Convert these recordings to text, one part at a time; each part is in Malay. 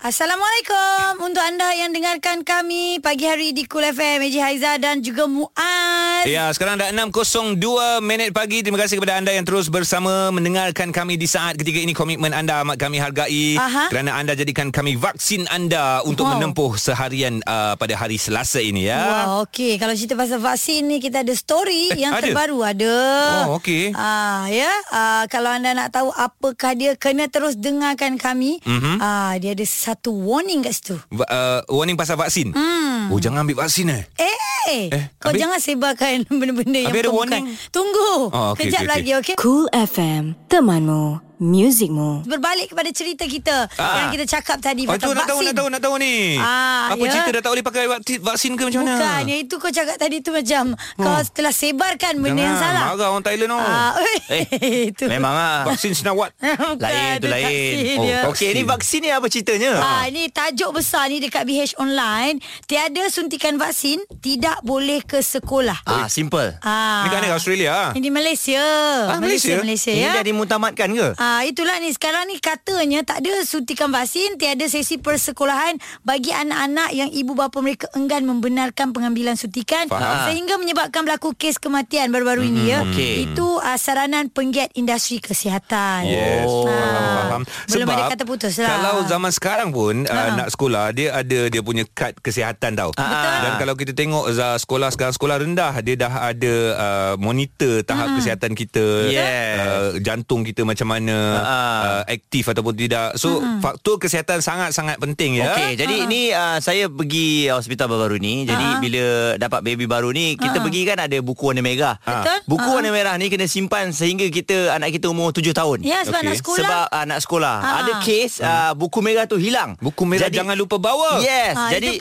Assalamualaikum untuk anda yang dengarkan kami pagi hari di Cool FM Eji Haiza dan juga Muaz. Ya, sekarang dah 6.02 minit pagi. Terima kasih kepada anda yang terus bersama mendengarkan kami di saat ketika ini. Komitmen anda amat kami hargai Aha. kerana anda jadikan kami vaksin anda untuk Wow. menempuh seharian uh, pada hari Selasa ini ya. Wah, okey. Kalau cerita pasal vaksin ni kita ada story Eh, yang ada? terbaru ada. Oh, okey. Ah, ya. Ah, kalau anda nak tahu apakah dia kena terus dengarkan kami. Mhm. Ah, dia ada satu warning kat situ. Va- uh, warning pasal vaksin. Hmm. Oh, jangan ambil vaksin eh. Eh, Eh, kau habis? jangan sebarkan benda-benda yang Habis ada bukan. warning? Tunggu. Oh, okey, Kejap okey, lagi, okey? Cool FM, temanmu, muzikmu. Berbalik kepada cerita kita Ah. yang kita cakap tadi Oh, pasal tu nak tahu, vaksin. nak tahu, nak tahu ni. Ah, Apa ya. cerita dah tak boleh pakai vaksin, vaksin ke macam mana? Bukan, yang itu kau cakap tadi tu macam kau telah sebarkan benda yang Jangan, salah. marah orang Thailand tau. Ah, Eh, itu. Memang ah. Vaksin senawat. Bukan, Lain tu lain. vaksin Oh, okey, ni vaksin ni apa ceritanya? Ah, ini tajuk besar ni dekat BH Online. Tiada suntikan vaksin, tidak boleh ke sekolah. Ah, simple. Ah. Ni kan ni Australia. Ini di Malaysia. Ah, Malaysia? Malaysia Ini ya. dah dimutamatkan ke? Ah itulah ni sekarang ni katanya tak ada suntikan vaksin, tiada sesi persekolahan bagi anak-anak yang ibu bapa mereka enggan membenarkan pengambilan suntikan Faham. sehingga menyebabkan berlaku kes kematian baru-baru ini ya. okey. Itu uh, saranan penggiat industri kesihatan. Yes, Oh. faham, faham. Belum ada kata putus lah. Kalau zaman sekarang pun uh, Ha. nak sekolah dia ada dia punya kad kesihatan tau. Betul. Dan kalau kita tengok uh, sekolah sekarang sekolah rendah dia dah ada uh, monitor tahap kesihatan kita, Yes. uh, jantung kita macam mana Uh, aktif ataupun tidak. So faktor kesihatan sangat-sangat penting ya. Okey, jadi ni uh, saya pergi hospital baru-baru ni. Jadi Ah. bila dapat baby baru ni, kita Ah. pergi kan ada buku warna merah. Betul. Buku Ah. warna merah ni kena simpan sehingga kita anak kita umur 7 tahun. Ya sebab Okey. nak sekolah. Sebab uh, nak sekolah. Ah. Ada kes uh, buku merah tu hilang. Buku merah jangan lupa bawa. Yes. Ah, jadi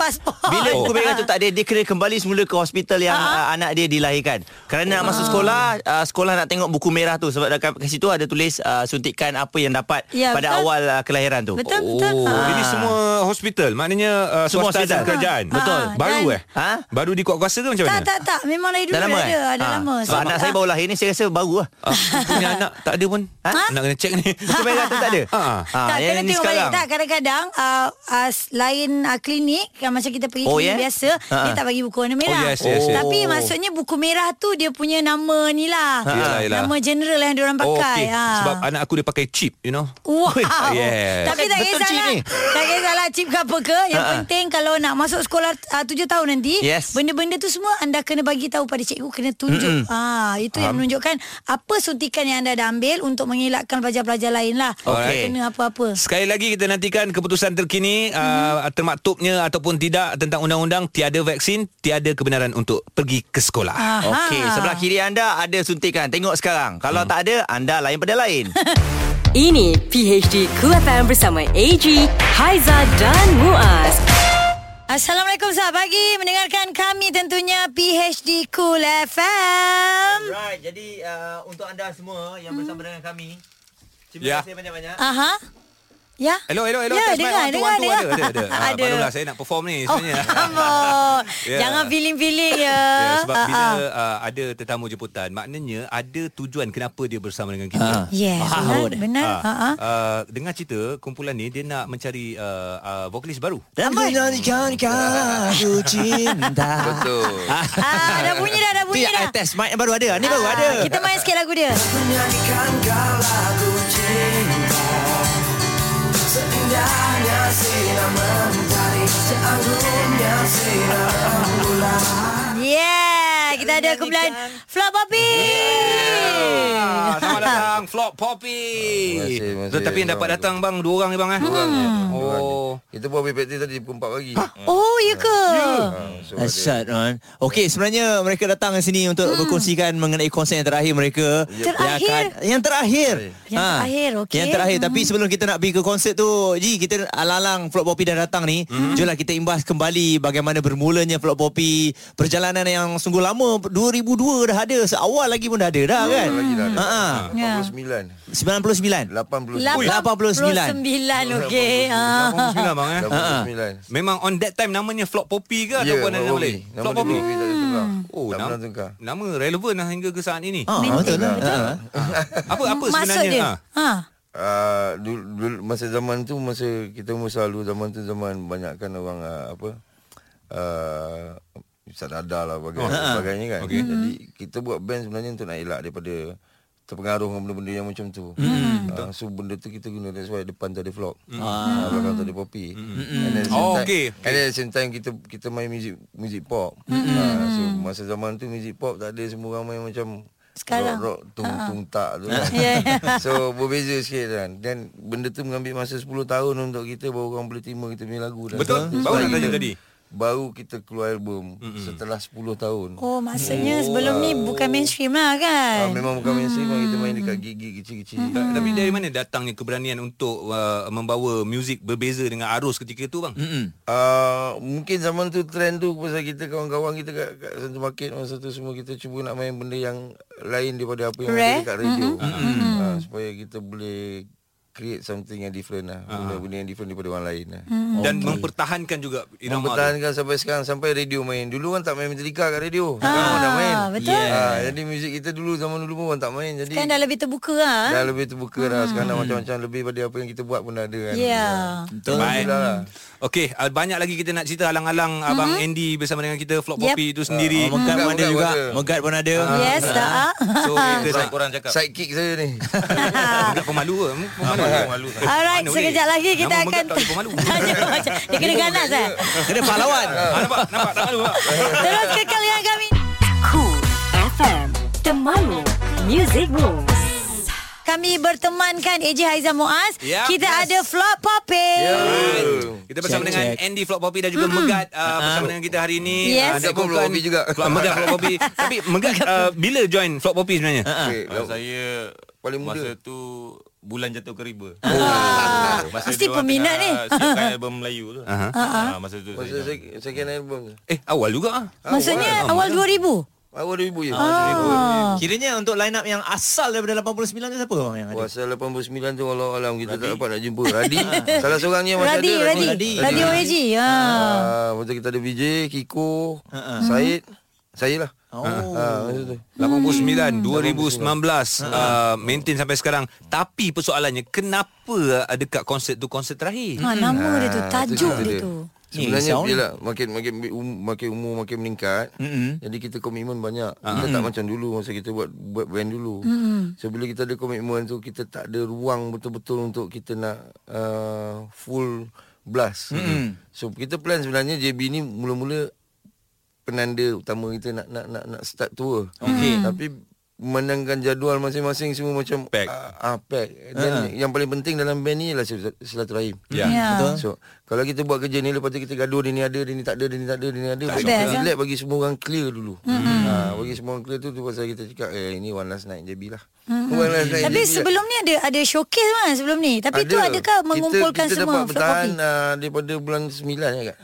bila buku merah tu tak ada dia kena kembali semula ke hospital yang uh, anak dia dilahirkan. Kerana nak masuk sekolah, uh, sekolah nak tengok buku merah tu sebab dekat kat situ ada tulis uh, suntikan apa yang dapat Ya, pada betul. awal uh, kelahiran tu. Betul Oh, betul. Ah. ini semua hospital. Maknanya uh, Semua swasta dan hospital. kerajaan. Ah, Betul. ah, Baru dan- eh? Ha? Baru di kuat kuasa ke macam Tak mana? tak tak memang dari dulu Dah lama dah eh? ada, ada Ha. lama. Sebab anak saya baru lahir ni saya rasa baru lah. Ah, punya anak tak ada pun. Ha? Nak kena check ni. Merah tu tak ada? Ha. Ha, tak, yang kena ni tengok balik sekarang. tak kadang-kadang uh, uh, lain uh, klinik kan macam kita pergi Oh, klinik yeah? biasa Ha, dia ha. tak bagi buku warna merah. Oh, yes, yes, yes. Tapi Oh. maksudnya buku merah tu dia punya nama ni lah. Yelah, yelah. Nama general yang diorang Oh, pakai. okay. ha. Sebab anak aku dia pakai chip, you know. Wow. Yes. Tapi tak Betul chip kisahlah. ni. Tak kisahlah chip ke apa ke. Yang Ha-ha. penting kalau nak masuk sekolah uh, tujuh tahun nanti. Yes. Benda-benda tu semua anda kena bagi tahu pada cikgu. Kena tunjuk. Ah, Itu yang menunjukkan apa suntikan yang anda dah ambil untuk mengelakkan pelajar-pelajar lain lah. Okey. Kena apa-apa. Sekali lagi kita nantikan keputusan terkini uh, termaktubnya ataupun tidak tentang undang-undang tiada vaksin, tiada kebenaran untuk pergi ke sekolah. Aha. Okey, sebelah kiri anda ada suntikan. Tengok sekarang. Kalau Hmm. tak ada, anda lain pada lain. Ini PHD Cool FM bersama AG, Haiza dan Muaz. Assalamualaikum selamat pagi Mendengarkan kami tentunya PHD Cool FM right, jadi uh, untuk anda semua yang bersama dengan kami, terima Ya. kasih banyak-banyak. Aha Ya Hello, hello, hello. Ya, Test mic. dengar, One, two, dengar, two. dengar. Ada, ada, ada. Ah, Ada. Barulah saya nak perform ni Oh, sebenarnya. Amor. Ya. Jangan feeling-feeling ya. Ya, sebab Ah, bila ah. uh, ada tetamu jemputan, maknanya ada tujuan kenapa dia bersama dengan kita. Ah. Yes, Faham. benar. benar. Ah, Ha, ha. uh, dengar cerita kumpulan ni dia nak mencari uh, uh, vokalis baru. Dan menyanyikan lagu cinta. Betul. Ah, dah bunyi dah, dah bunyi dah. eh, test mic baru ada. Ni baru Ah, ada. Kita main sikit lagu dia. Menyanyikan kau lagu Sinar mentari Seanggungnya sinar bulan Yeah, kita ada kumpulan Flop Poppy. Ah, selamat datang Flop Poppy. Terima kasih, terima kasih, Tapi yang dapat bang. datang bang dua orang ni bang eh. Dua orang je. Hmm. Oh. Kita buat BPT tadi pukul 4 pagi. Oh, ya ke? Ha, so ada- Asyad man. Okey, sebenarnya mereka datang ke sini untuk Hmm. berkongsikan mengenai konsert yang terakhir mereka. Terakhir? Yang, akan, yang terakhir. Yang terakhir, okey. Yang terakhir. Hmm. Tapi sebelum kita nak pergi ke konsert tu, Ji, kita alang-alang Flop Poppy dah datang ni. Hmm. Jomlah kita imbas kembali bagaimana bermulanya Flop Poppy. Perjalanan yang sungguh lama, 2002 dah ada. Seawal lagi pun dah ada dah kan? Lagi dah ada. Ha, ha. Ya. 89 99. 89 89 okey. Ah. 89 bang eh. 89 Memang on that time namanya Flop Poppy ke Ya, ataupun ada nama Bobby. lain? Nama Flop Poppy. Oh, nama, nama relevan lah hingga ke saat ini. Ah, betul lah. Ah. Apa apa Maksud sebenarnya? dia. Ah. Ha. Uh, dulu, dulu masa zaman tu masa kita masa lalu zaman tu zaman banyakkan orang uh, apa uh, sadada lah bagai, sebagainya kan. Okay. Jadi kita buat band sebenarnya untuk nak elak daripada terpengaruh dengan benda-benda yang macam tu. Mm. Uh, so benda tu kita guna that's why depan tu ada vlog. Mm. Uh, belakang tu ada popi. Mm. And then at the same Oh, time, okay. And then at the same time kita kita main music music pop. Mm. Uh, so masa zaman tu music pop tak ada semua orang main macam Sekarang. rock, rock tung tung tak tu kan. Ya, ya. So berbeza sikit kan Dan benda tu mengambil masa 10 tahun Untuk kita baru orang boleh terima kita punya lagu dan Betul. Baru nak tanya tadi. Baru kita keluar album mm Setelah 10 tahun Oh, maksudnya sebelum ni bukan mainstream lah kan? Ah, Memang bukan mainstream Kita main dekat gig-gig kecil-kecil Ta- Tapi dari mana datangnya keberanian untuk uh, membawa muzik berbeza dengan arus ketika itu bang? Uh, mungkin zaman tu trend tu pasal kita kawan-kawan kita kat, kat satu market masa tu semua kita cuba nak main benda yang lain daripada apa yang Rare. ada dekat radio. Mm-hmm. Uh, supaya kita boleh create something yang different lah. Benda-benda yang different daripada orang lain lah. Dan mempertahankan juga irama tu. Mempertahankan sampai sekarang Sampai radio main Dulu kan tak main Metallica kat radio Sekarang orang dah main betul. Ah, Jadi muzik kita dulu Zaman dulu pun orang tak main Jadi Kan dah lebih terbuka lah. dah lebih terbuka dah Sekarang dah macam-macam Lebih pada apa yang kita buat pun dah ada kan Ya. Baik. Alhamdulillah lah Okey, uh, banyak lagi kita nak cerita alang-alang mm-hmm. abang Andy bersama dengan kita Flop Yep. Poppy itu sendiri. Oh, Megat pun ada juga. Megat pun ada. Yes, tak? So kita nak korang cakap. Sidekick saya ni Megat pemalu ke? Pemalu. Alright, sekejap lagi kita Nama akan tanya macam dia kena ganas eh. Kena pahlawan. Ah, nampak? Nampak tak malu? Terus kekal dengan kami. Cool FM Temanmu Music Rules Kami bertemankan AJ Haizam Muaz. Yap, kita yes. ada Flop Poppy. Kita bersama Check, dengan check. Andy Flop Poppy dan juga Megat uh, bersama dengan kita hari ini. Yes. Uh, pun Flop Poppy juga. Flop, Megat Flop Poppy. Tapi Megat uh, bila join Flop Poppy sebenarnya? okay, Kalau saya Paling muda. Masa tu Bulan jatuh ke riba Ah, Masa Mesti peminat ni. Siapkan album Melayu tu Aha. uh Masa tu Masa saya sec- second album Eh, awal juga ah. Maksudnya awal 2000. Awal 2000 je Ah. Kiranya untuk line up yang asal daripada 89 tu siapa bang yang ada? Puasa 89 tu Allah Alam kita tak dapat nak jumpa Radi Salah seorang ni yang masih Radi, ada Radi. Radi. Radi OAG. Ha. Ah, Lepas tu kita ada VJ, Kiko, Syed Saya lah Oh. Ah, masa tu 89 2019 uh, maintain sampai sekarang tapi persoalannya kenapa uh, dekat konsert tu konsert terakhir Ha, nama dia tu, Ah, tajuk dia dia. tu. Sebenarnya sound. bila makin makin um, makin umur makin meningkat, Mm-mm. jadi kita komitmen banyak. Kita tak macam dulu masa kita buat buat band dulu. So bila kita ada komitmen tu kita tak ada ruang betul-betul untuk kita nak uh, full blast. So kita plan sebenarnya JB ni mula-mula penanda utama kita nak nak nak nak start tour. Okey. Tapi memandangkan jadual masing-masing semua macam Pack. ah, ah pack. Dan yang paling penting dalam band ni ialah sil- silaturahim. Ya. Ya. Betul. So kalau kita buat kerja ni Lepas tu kita gaduh Dia ni ada Dia ni tak ada Dia ni tak ada Dia ni ada Tak kita relax Bagi semua orang clear dulu mm-hmm. ha, Bagi semua orang clear tu Tu pasal kita cakap Eh ini one last night JB lah mm-hmm. One last night Tapi JB sebelum ni ada ada showcase kan sebelum ni. Tapi tu adakah mengumpulkan kita, kita semua dapat Flop bertahan uh, Daripada bulan 9 ya kak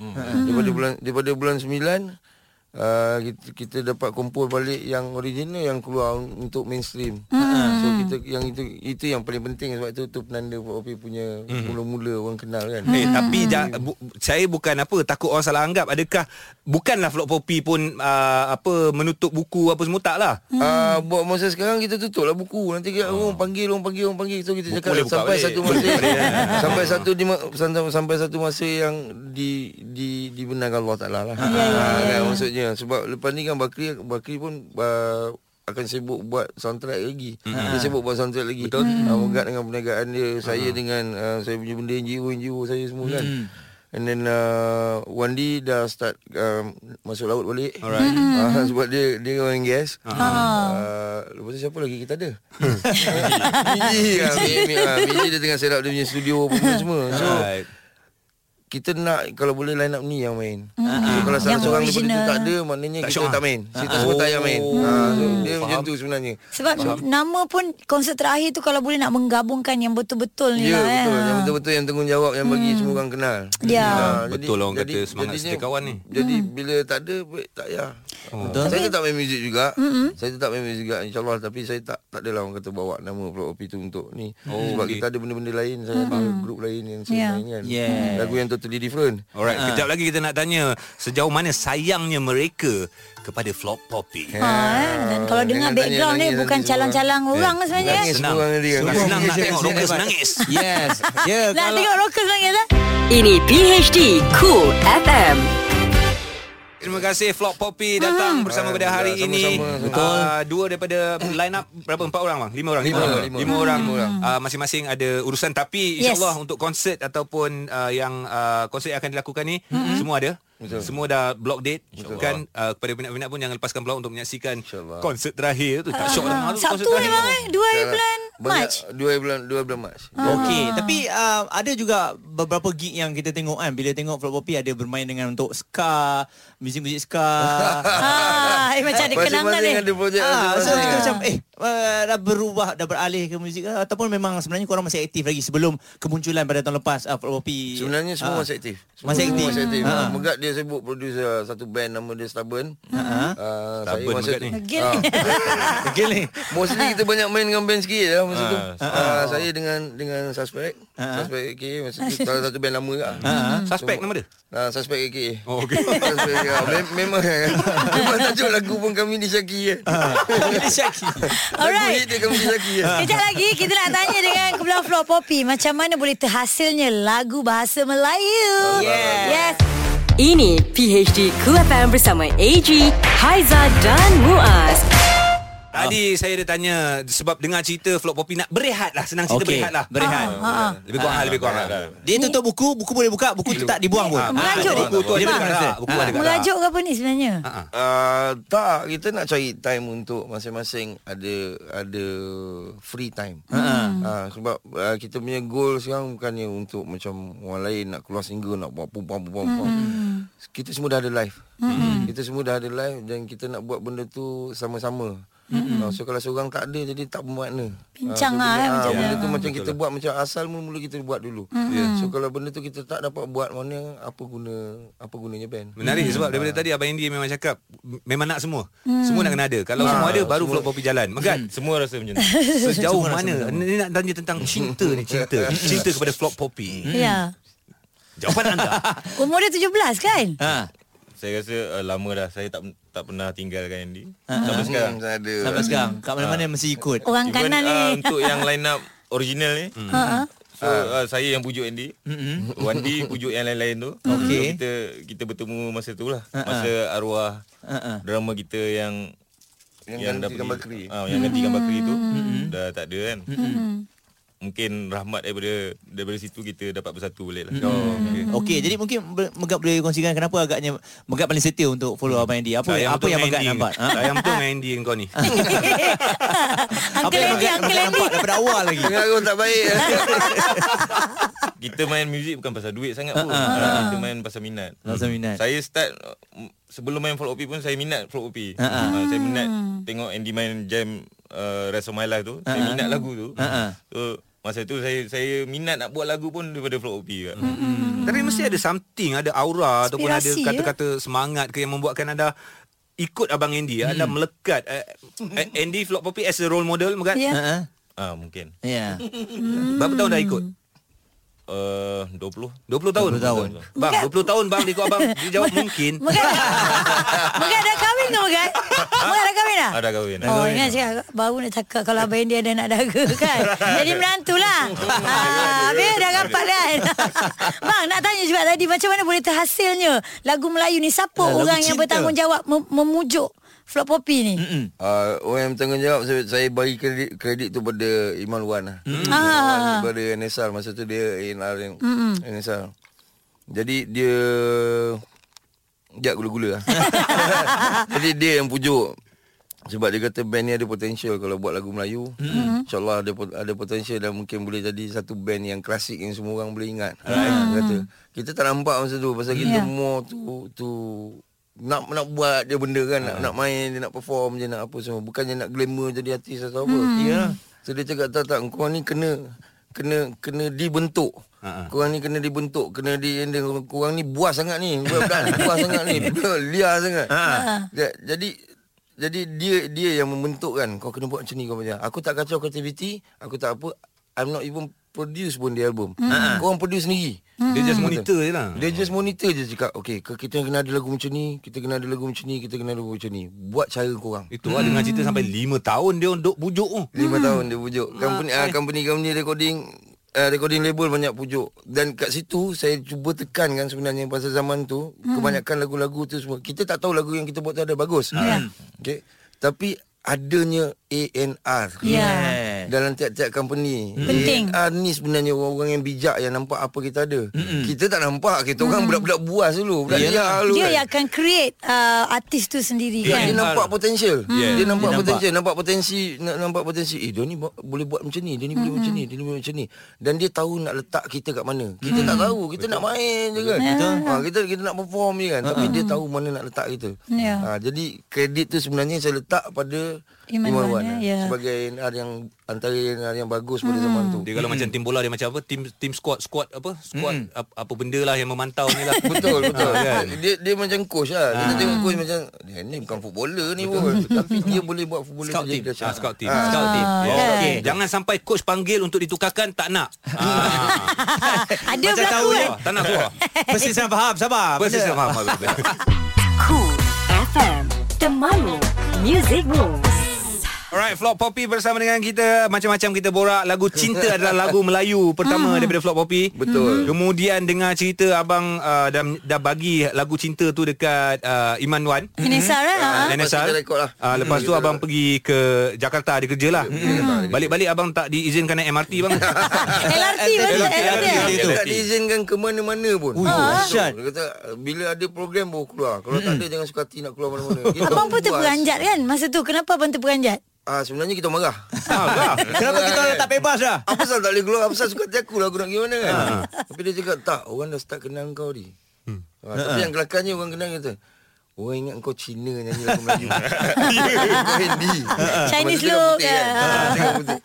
hmm. Daripada bulan Daripada bulan 9 Uh, kita, kita dapat kumpul balik yang original yang keluar untuk mainstream. Hmm. So kita yang itu itu yang paling penting sebab tu tu penanda Poppy punya mula-mula orang kenal kan. Eh tapi ja, bu, saya bukan apa takut orang salah anggap adakah bukanlah Flop Poppy pun uh, apa menutup buku apa semua tak lah. Ah, buat masa sekarang kita tutup lah buku. Nanti kita orang panggil, orang panggil, orang panggil. So kita cakap boleh buka sampai balik. satu masa sampai satu di, sampai, sampai satu masa yang di di dibenarkan Allah Taala lah. Ya, ya, ya, kan, maksudnya sebab lepas ni kan Bakri Bakri pun uh, akan sibuk buat soundtrack lagi. Dia sibuk buat soundtrack lagi. Betul. Uh, Megat dengan perniagaan dia, saya dengan uh, saya punya benda NGO NGO saya semua kan. And then uh, Wandi dah start um, masuk laut balik. Alright. Uh, sebab dia dia orang gas. Uh, lepas tu siapa lagi kita ada? Biji. ah, Biji ah, dia tengah set up dia punya studio apa semua. So Right. Kita nak kalau boleh line up ni yang main. So kalau salah Yang seorang daripada tu tak ada maknanya Tak kita tak ah? main. Kita semua tak payah main. Ha, so dia macam tu sebenarnya. Sebab nama pun konsert terakhir tu kalau boleh nak menggabungkan yang betul-betul ni Ya lah betul eh. Yang betul-betul yang tanggungjawab Yang bagi semua orang kenal Ya. Ah, Betul lah orang kata semangat jadinya- setia kawan ni. Jadi bila tak ada baik, Tak payah Betul. Saya tetap main muzik juga. Mm-hmm. Saya tetap main muzik juga insyaallah tapi saya tak tak adalah orang kata bawa nama Flop Opi tu untuk ni. Oh, Sebab okey. kita ada benda-benda lain, saya ada grup lain yang saya Yeah. main kan. Yeah. Lagu yang totally different. Alright, Ah. kejap lagi kita nak tanya sejauh mana sayangnya mereka kepada Flop Poppy. Ha, eh? Dan kalau dengar background ni nangis bukan calang-calang orang Eh, sebenarnya. Nangis Senang. semua orang dia. Senang, senang nak tengok rockers senang. menangis. Yes. Ya, Nak kalau tengok rockers nangis lah. Ini PHD Cool FM. Terima kasih Flop Poppy datang bersama pada hari Sama-sama, ini. sama-sama. Betul. Uh, dua daripada line up berapa empat orang bang? Lima orang. Lima, orang. lima. Lima orang. Lima orang. Uh, masing-masing ada urusan tapi Yes. insyaallah untuk konsert ataupun uh, yang uh, konsert yang akan dilakukan ni semua ada. Betul. Semua dah block date kan uh, kepada minat-minat pun jangan lepaskan peluang untuk menyaksikan InsyaAllah. konsert terakhir tu tak syok dah konsert Sabtu ni bang eh. Dua hari bulan Banyak, Mac. Dua bulan dua bulan Mac. Okey, tapi uh, ada juga beberapa gig yang kita tengok kan bila tengok Flop Poppy ada bermain dengan untuk ska, muzik-muzik ska. Ah, eh, macam ada kenangan ni. ada projek Ah, so kita macam eh uh, dah berubah dah beralih ke muzik ke ataupun memang sebenarnya korang masih aktif lagi sebelum kemunculan pada tahun lepas uh, Flop Poppy. Sebenarnya semua Ah. masih aktif. Masih Semua aktif. Masih aktif. Ha. Ha. Megat dia sibuk producer satu band nama dia Stubborn. Ha. Uh, saya Stubborn masa Megat tu. ni. Gil. Okey ni. Mostly kita banyak main dengan band sikit lah masa tu. Ah, Uh, saya dengan dengan Suspect. Ha. Suspect AK masa tu salah satu band lama lah. Suspek nama dia? Uh, Suspect AK. Oh, okey. Suspect AK. Mem- memang memang tajuk lagu pun kami di Syaki kan. Ini Syaki. Lagu Alright. hit dia kami di Syaki kan. Kejap lagi kita nak tanya dengan Kumpulan Flop Poppy macam mana boleh terhasilnya lagu bahasa Melayu. Yes. Yes. Ini PHD Cool FM bersama AG, Haiza dan Muaz. Tadi saya ada tanya sebab dengar cerita Flop Poppy nak berehat lah senang cerita Okey, berehat lah. berehat. Lebih kurang lah, lebih kurang lah. Dia tutup buku, buku boleh buka, buku tu tak dibuang pun. Ah, Merajuk. Buku tu ada lah. rasa. Buku ada. Merajuk ke apa ni sebenarnya? Uh, tak, kita nak cari time untuk masing-masing ada ada free time. Uh, sebab uh, kita punya goal sekarang bukannya untuk macam orang lain nak keluar single nak buat pum pum pum pum. Kita semua dah ada live. Kita semua dah ada live dan kita nak buat benda tu sama-sama. Uh, so kalau seorang tak ada jadi tak bermakna. Pincang so, lah, benda, eh, ah, macam benda tu. tu macam kita buat macam asal mula-mula kita buat dulu. Yeah. So kalau benda tu kita tak dapat buat mana apa guna apa gunanya band. Menarik sebab daripada tadi Abang Andy memang cakap memang nak semua. Semua nak kena ada. Kalau semua ada baru Flop Poppy jalan. Megat. Semua rasa macam tu. Sejauh mana Ni nak tanya tentang cinta ni Cinta Cinta kepada Flop Poppy Ya. Jawapan anda Umur dia 17 kan? Ha. Saya rasa uh, lama dah saya tak tak pernah tinggalkan Andy. Ah, Sampai sekarang. Hmm, ada. Sampai sekarang kat mana-mana mesti ikut. Orang Even, kanan ni. uh, untuk yang line up original ni. Ha. So uh, saya yang pujuk Andy. Mm-mm. Wandi pujuk yang lain-lain tu. Okey. So, kita kita bertemu masa tu lah. Ha, ha. Masa arwah Ha, ha. drama kita yang Yang dah gantikan pergi- Bakri. Ah, yang gantikan Bakri tu dah tak ada kan. Mungkin rahmat daripada daripada situ kita dapat bersatu balik lah. Oh, okay. Okey, jadi mungkin Megat boleh kongsikan kenapa agaknya Megat paling setia untuk follow Abang Andy. Apa Sayang apa yang Andy. nampak? Ha? Sayang betul dengan Andy kau ni Apa Uncle yang Andy. nampak daripada awal lagi? Pengaruh tak baik. Kita main muzik bukan pasal duit sangat pun. Ah, Ah, Kita main pasal minat. Pasal minat. Saya start uh, m- sebelum main Float OP pun saya minat Float OP. Ah, saya minat tengok Andy main jam uh, Rest of My Life tu. Saya minat lagu tu. So masa tu saya saya minat nak buat lagu pun daripada Float OP juga. Tapi mesti ada something Ada aura Ataupun ada Inspirasi, ya? kata-kata semangat ke Yang membuatkan anda Ikut Abang Andy Anda melekat uh, Andy Flop Poppy as a role model Megat Ya. Ha. ha. Ah mungkin. Ya. Berapa tahun dah ikut? Uh, 20 20 tahun? 20 tahun. Bang 20 tahun bang. Dia ikut abang Dia jawab mungkin. Megat dah kahwin ke Megat? Megat dah kahwin dah? Ada kahwin. Oh ingat cakap Baru nak cakap Kalau Abang Andy ada anak daga kan? Jadi menantu lah. Ha, Habis dah rapat kan? Bang nak tanya juga tadi Macam mana boleh terhasilnya Lagu Melayu ni? Siapa Ah, lagu orang yang bertanggungjawab mem- Memujuk Flop Poppy ni Mm-mm. Uh, orang yang bertanggungjawab saya, saya bagi kredit kredit tu pada Iman Wan lah. Ah. Iman Pada NSR masa tu dia ANR yang NSR. Jadi dia Jak gula-gula lah. Jadi dia yang pujuk sebab dia kata band ni ada potensial kalau buat lagu Melayu. Mm-hmm. InsyaAllah ada pot- ada potensial dan mungkin boleh jadi satu band yang klasik yang semua orang boleh ingat. Dia kata kita tak nampak masa tu pasal kita Yeah. more tu tu nak nak buat dia benda kan nak nak main dia nak perform je nak apa semua bukannya nak glamour jadi artis atau apa. Ya. So dia cakap tak tak kau ni kena kena kena dibentuk. Ha-ha. Korang ni kena dibentuk, kena di korang ni buas sangat ni. Budak ni buas sangat ni. Budak liar sangat. Ja- Jadi jadi dia dia yang membentuk kan. Kau kena buat macam ni kau macam. Aku tak kacau kreativiti, aku tak apa. I'm not even produce pun di album. Korang produce sendiri. Dia just monitor je lah. Dia just monitor je cakap Okay kita kena ada lagu macam ni Kita kena ada lagu macam ni Kita kena ada lagu macam ni Buat cara korang Itu lah dengan cerita sampai 5 tahun dia duk pujuk tu. Lima tahun dia pujuk Company ah, company company recording uh, recording label banyak pujuk dan kat situ saya cuba tekan kan sebenarnya pasal zaman tu hmm. kebanyakan lagu-lagu tu semua kita tak tahu lagu yang kita buat tu ada bagus. Ya. Okey. Tapi adanya A&R Ya. dalam tiap-tiap company. Penting. A&R ni sebenarnya orang-orang yang bijak yang nampak apa kita ada. Mm-mm. Kita tak nampak. Kita orang budak-budak buas dulu. Budak liar dulu. Dia kan. yang akan create uh, artis tu sendiri Dia, kan. dia nampak potential. Yeah. Dia nampak Dia potensi, nampak potensi, na- nampak potensi. Eh, dia ni bo- boleh buat macam ni, dia ni boleh macam ni, dia ni boleh macam ni. Dan dia tahu nak letak kita kat mana. Kita tak tahu, kita nak main je kan. Ha, kita kita nak perform je kan. Tapi dia tahu mana nak letak kita. Ya. Ha, jadi kredit tu sebenarnya saya letak pada Iman Iman Wan, Wan. ya. Ya. Sebagai A&R yang antara A&R yang bagus pada zaman tu. Dia kalau macam tim bola dia macam apa? Tim tim squad squad apa? Squad apa, apa benda lah yang memantau ni lah. Betul betul. Ha, kan? Dia dia macam coach lah. Kita tengok coach macam dia ni bukan footballer ni pun. Tapi dia boleh buat footballer Scout tu jadi team. dahsyat. Ah, scout team. Ah. Scout team. Ah, Oh, kan? okay. Jangan sampai coach panggil untuk ditukarkan tak nak. Ah, Ada Macam berlaku tahu je. tak nak keluar. Persis saya faham Sabar Persis saya faham. Cool FM Temanmu Music Moves Alright, Flop Poppy bersama dengan kita Macam-macam kita borak Lagu Cinta adalah lagu Melayu Pertama daripada Flop Poppy Betul. Kemudian dengar cerita Abang uh, dah, dah bagi lagu cinta tu Dekat uh, Iman Wan Enesar eh. uh, ha? NSR kita rekod lah. uh, Lepas tu Kita abang pergi ke Jakarta Ada kerja lah Balik-balik abang tak diizinkan naik MRT bang LRT LRT, LRT. LRT. Dia tak diizinkan ke mana-mana pun. Ui, dahsyat. Dia kata bila ada program baru keluar. Kalau tak ada jangan suka hati nak keluar mana-mana. Abang pun terperanjat kan masa tu. Kenapa abang terperanjat? Ah sebenarnya kita marah. ah, Kenapa kita orang tak bebas dah Apa pasal tak boleh keluar? Apa pasal suka hati aku lah aku nak pergi mana kan? Tapi dia cakap tak, orang dah start kenal kau ni. Hmm. tapi yang kelakarnya orang kenal kata Orang ingat kau Cina nyanyi lagu Melayu. kau Hindi. Chinese look, putih kan? ah.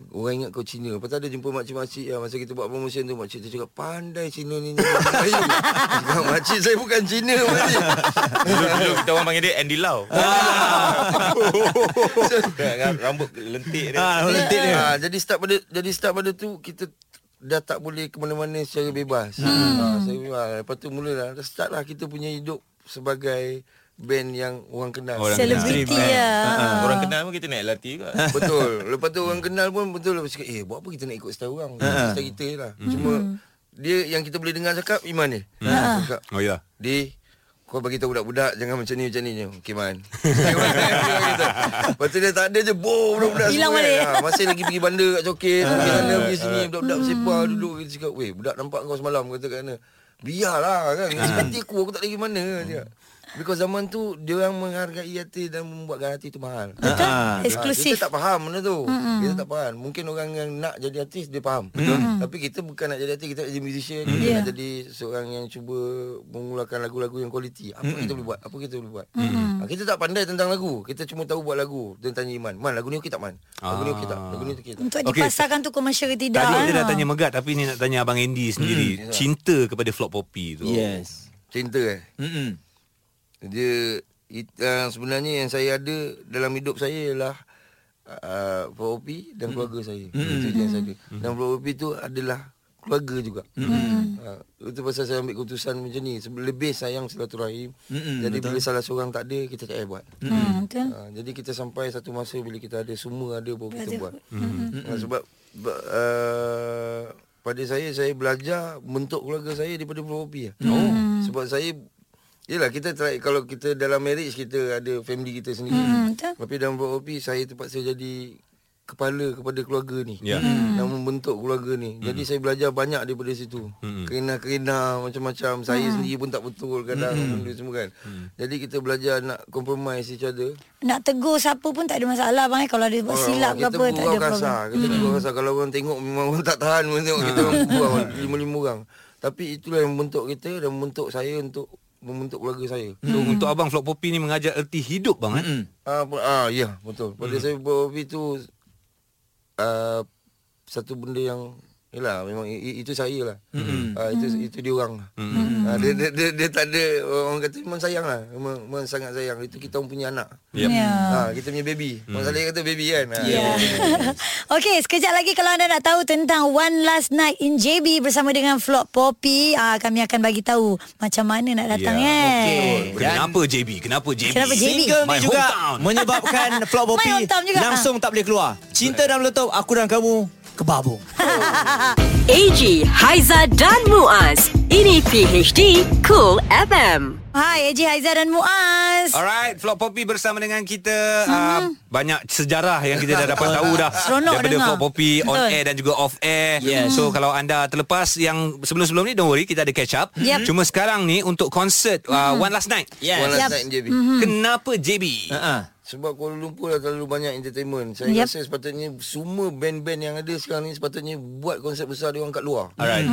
Ah. Orang ingat kau Cina Lepas tu ada jumpa makcik-makcik ya, Masa kita buat promotion tu Makcik tu cakap Pandai Cina ni Melayu Cakap, Makcik saya bukan Cina makcik Dulu kita orang panggil dia Andy Lau. Dengan Rambut lentik dia. Ah, lentik dia. Ha, jadi start pada jadi start pada tu kita dah tak boleh ke mana-mana secara bebas. Hmm. Ha, saya bebas. Lepas tu mulalah start lah kita punya hidup sebagai band yang orang kenal. Orang Selebriti ya. Orang kenal pun kita naik LRT juga. Betul. Lepas tu orang kenal pun betul lah cakap, "Eh, buat apa kita nak ikut style orang? Style kita je lah." Cuma dia yang kita boleh dengar cakap Iman ni. Cakap, Oh ya Di kau bagi tahu budak-budak jangan macam ni macam ni je. Okey man. Lepas tu dia tak ada je bo budak-budak Hilang balik. Ha, masih lagi pergi bandar kat Coket, pergi sana pergi sini budak-budak bersepah duduk kita cakap, "Weh, budak nampak kau semalam kata kat mana?" Biarlah kan. Hati aku aku tak lagi mana dia. Because zaman tu dia orang menghargai hati dan membuatkan hati tu mahal. Betul. Ha, Eksklusif. kita tak faham benda tu. Mm-hmm. Kita tak faham. Mungkin orang yang nak jadi artis dia faham. Mm-hmm. Tapi kita bukan nak jadi artis, kita nak jadi musician, mm-hmm. kita Yeah. nak jadi seorang yang cuba mengeluarkan lagu-lagu yang kualiti. Apa mm-hmm. kita boleh buat? Apa kita boleh buat? Mm-hmm. Ha, kita tak pandai tentang lagu. Kita cuma tahu buat lagu. Dan tanya Iman, "Man, lagu ni okey tak, Man?" Lagu ni okey tak? Lagu ni okey tak? Untuk Okey. dipasarkan tu komersial ke tidak. Tadi ah? kita dah tanya Megat Tapi ni nak tanya Abang Andy sendiri Cinta kepada Flop Poppy tu Yes Cinta eh. Mm-mm. Dia it, uh, sebenarnya yang saya ada dalam hidup saya ialah uh, POP dan keluarga saya. Itu je yang saya ada. Dan POP tu adalah keluarga juga. Uh, itu pasal saya ambil keputusan macam ni. Lebih sayang silaturahim. Mm-mm, Jadi bila salah seorang tak ada, kita tak payah buat. Hmm, betul. Uh, jadi kita sampai satu masa bila kita ada semua ada baru kita buat. Uh, sebab ba- uh, pada saya saya belajar bentuk keluarga saya daripada POP. Oh. Sebab saya Yelah kita try. Kalau kita dalam marriage Kita ada family kita sendiri. Hmm, betul. Tapi dalam POP Saya terpaksa jadi Kepala kepada keluarga ni. Ya. Dan membentuk keluarga ni. Jadi saya belajar banyak daripada situ. Kerina-kerina Macam-macam. Saya sendiri pun tak betul Kadang benda semua kan. Jadi kita belajar Nak compromise each other. Nak tegur siapa pun tak ada masalah bang eh. Kalau dia buat silap ke kita apa tak ada gurau problem. kasar. Kita hmm. gurau kasar. Kalau orang tengok Memang orang tak tahan. Orang tengok kita orang Lima-lima orang. Tapi itulah yang membentuk kita Dan membentuk saya Untuk Membentuk keluarga saya So untuk Abang Flop Poppy ni Mengajar erti hidup bang eh? Ah, uh, ah ya betul. Pada hmm. saya Bobby tu uh, satu benda yang Yalah memang i- itu saya lah. Mm-hmm. Uh, itu itu dia orang. Mm-hmm. Uh, dia, dia, dia dia tak ada orang kata memang sayang lah. Memang, memang sangat sayang. Itu kita orang punya anak. Yep. Ya. Ha, kita punya baby. Mm. Mak Saleh kata baby kan. Ha, Ya. Okey, sekejap lagi kalau anda nak tahu tentang One Last Night in JB bersama dengan Vlog Poppy, ah kami akan bagi tahu macam mana nak datang Ya, kan. Kenapa JB? Kenapa JB? Kenapa JB? Single My ni juga hometown. menyebabkan Vlog Poppy langsung tak boleh keluar. Cinta dan meletup aku dan kamu kebabung. AG, Haiza dan Muaz. Ini PHD Cool FM. Hai, Eji Haizah dan Muaz. Alright, Vlog Poppy bersama dengan kita uh, Banyak sejarah yang kita dah dapat tahu dah Seronok Daripada dengar. Vlog Poppy on Betul. air dan juga off air Yes. So kalau anda terlepas yang sebelum-sebelum ni Don't worry, kita ada catch up Yep. Cuma sekarang ni untuk konsert uh, One Last Night Yes. One last Yap. night in JB. Kenapa JB? Uh-uh. Sebab Kuala Lumpur dah terlalu banyak entertainment. Saya Yep. rasa sepatutnya semua band-band yang ada sekarang ni sepatutnya buat konsert besar dia orang kat luar. Alright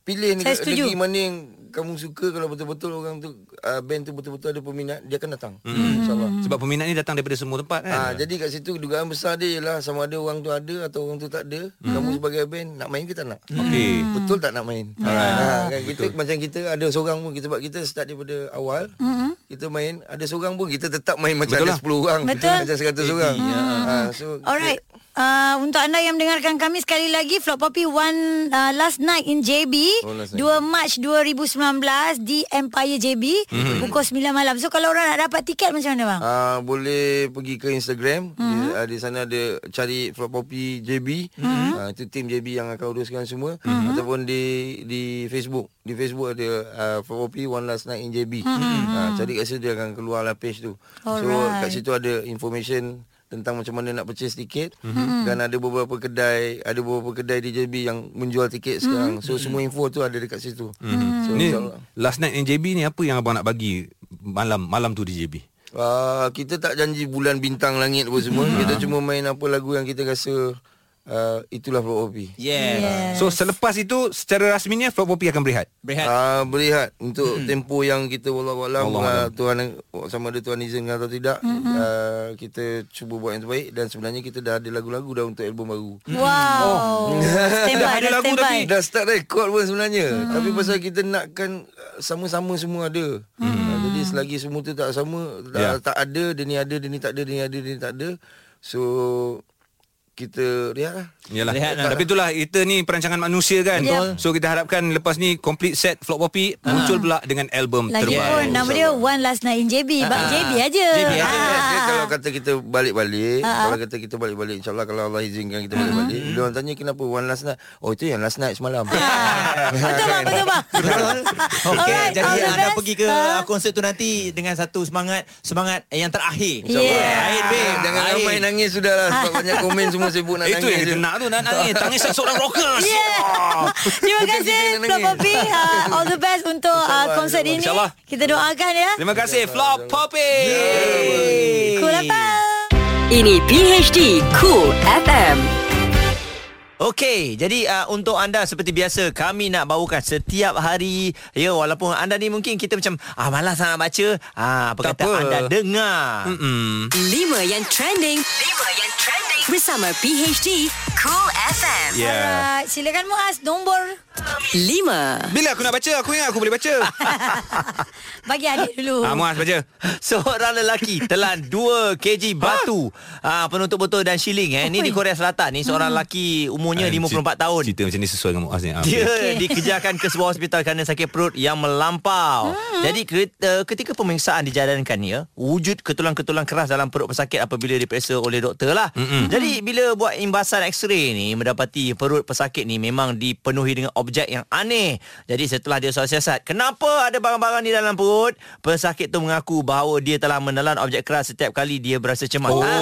Pilih Saya negara, setuju. negeri mana yang kamu suka kalau betul-betul orang tu uh, band tu betul-betul ada peminat dia akan datang. Mm. InsyaAllah. Sebab peminat ni datang daripada semua tempat kan Ah, jadi kat situ dugaan besar dia ialah sama ada orang tu ada atau orang tu tak ada. Mm. Kamu sebagai band nak main ke tak nak? Okey. Betul tak nak main? Alright. Ha, kan kita Betul. macam kita ada seorang pun kita sebab kita start daripada awal. Mm-hmm. Kita main ada seorang pun kita tetap main macam Betul ada lah. 10 orang, Betul. macam 100 orang. Ha, so Alright. Uh, untuk anda yang mendengarkan kami sekali lagi Vlog Poppy One uh, Last Night in JB Oh, last 2 Mac 2019 di Empire JB mm-hmm. pukul 9 malam. So kalau orang nak dapat tiket macam mana bang? Uh, boleh pergi ke Instagram mm-hmm. Mhm. di, uh, di sana ada cari Flop Poppy JB mm-hmm. uh, itu tim JB yang akan uruskan semua mm-hmm. ataupun di di Facebook di Facebook ada uh, Flop Poppy One Last Night in JB mm-hmm. uh, cari kat situ dia akan keluar lah page tu so Alright. kat situ ada information tentang macam mana nak purchase tiket. Mm-hmm. dan ada beberapa kedai ada beberapa kedai di JB yang menjual tiket sekarang. So semua info tu ada dekat situ. Mm-hmm. so Ni Last Night in JB ni Apa yang abang nak bagi Malam malam tu di JB Uh, kita tak janji bulan bintang langit apa semua. Kita cuma main apa lagu yang kita rasa uh, itulah Flop Poppy. Yeah. So selepas itu Secara rasminya Vlog Poppy akan berehat Berehat. Uh, berehat untuk tempo yang kita wallahualam Wallahualam. uh, Tuhan sama ada Tuhan izinkan atau tidak uh, kita cuba buat yang terbaik dan sebenarnya kita dah ada lagu-lagu dah untuk album baru. Wow. Stand Dah by, ada dah lagu stand by. tapi Dah start record pun sebenarnya hmm. Tapi pasal kita nakkan uh, Sama-sama semua ada hmm. uh, Jadi selagi semua tu tak sama tak, Ya. tak ada Dia ni ada Dia ni tak ada Dia ni ada Dia ni tak ada So Kita rehat lah Yalah. Rehat lah. Tapi itulah kita ni perancangan manusia kan. Betul. So kita harapkan lepas ni complete set Vlog Poppy muncul pula dengan album Lagi terbaik. pun nama dia One Last Night in JB. Bang JB aja. JB aja. Dia, dia Ah. kalau kata kita balik-balik Kalau kata kita balik-balik InsyaAllah kalau Allah izinkan kita balik-balik Bila orang tanya kenapa one last night Oh itu yang last night semalam Betul bang, betul bang. Alright, jadi anda best. pergi ke Ah. konsert tu nanti dengan satu semangat semangat yang terakhir. Yeah. Lain babe. Jangan ramai nangis sudah lah Sebab banyak komen semua sibuk nak Itu nangis yang je. kena tu nak nangis. Tangisan seorang rockers. Yeah. Terima kasih kita nangis. Poppy. Uh, all the best untuk uh, konsert ini. InsyaAllah. Kita doakan ya. Terima kasih Vlog Poppy. Cool apa? Ini PHD Cool FM. Okey, jadi uh, untuk anda seperti biasa kami nak bawakan setiap hari ya walaupun anda ni mungkin kita macam ah malas nak baca ah apa Tak kata apa. anda dengar. 5 yang trending. 5 yang trending. Bersama PHD Cool FM. Ya. Yeah. Alright, silakan Muaz nombor 5. Bila aku nak baca Aku ingat aku boleh baca bagi adik dulu. Ah, Muaz baca Seorang lelaki telan 2 kg batu ah penutup botol dan shilling eh. Ni di Korea Selatan ni seorang lelaki umurnya Ah, 54 tahun. Cerita macam ni sesuai dengan Muaz ni Ah, Dia okay. dikejarkan ke sebuah hospital kerana sakit perut yang melampau. Hmm. Jadi ke- ketika pemeriksaan dijalankan ya, wujud ketulang-ketulang keras dalam perut pesakit apabila diperiksa oleh doktor lah. Mm-mm. Jadi bila buat imbasan x-ray ni mendapati perut pesakit ni memang dipenuhi dengan objek yang aneh. Jadi setelah dia soal siasat, kenapa ada barang-barang di dalam perut? Pesakit tu mengaku bahawa dia telah menelan objek keras setiap kali dia berasa cemas. Oh. Ah,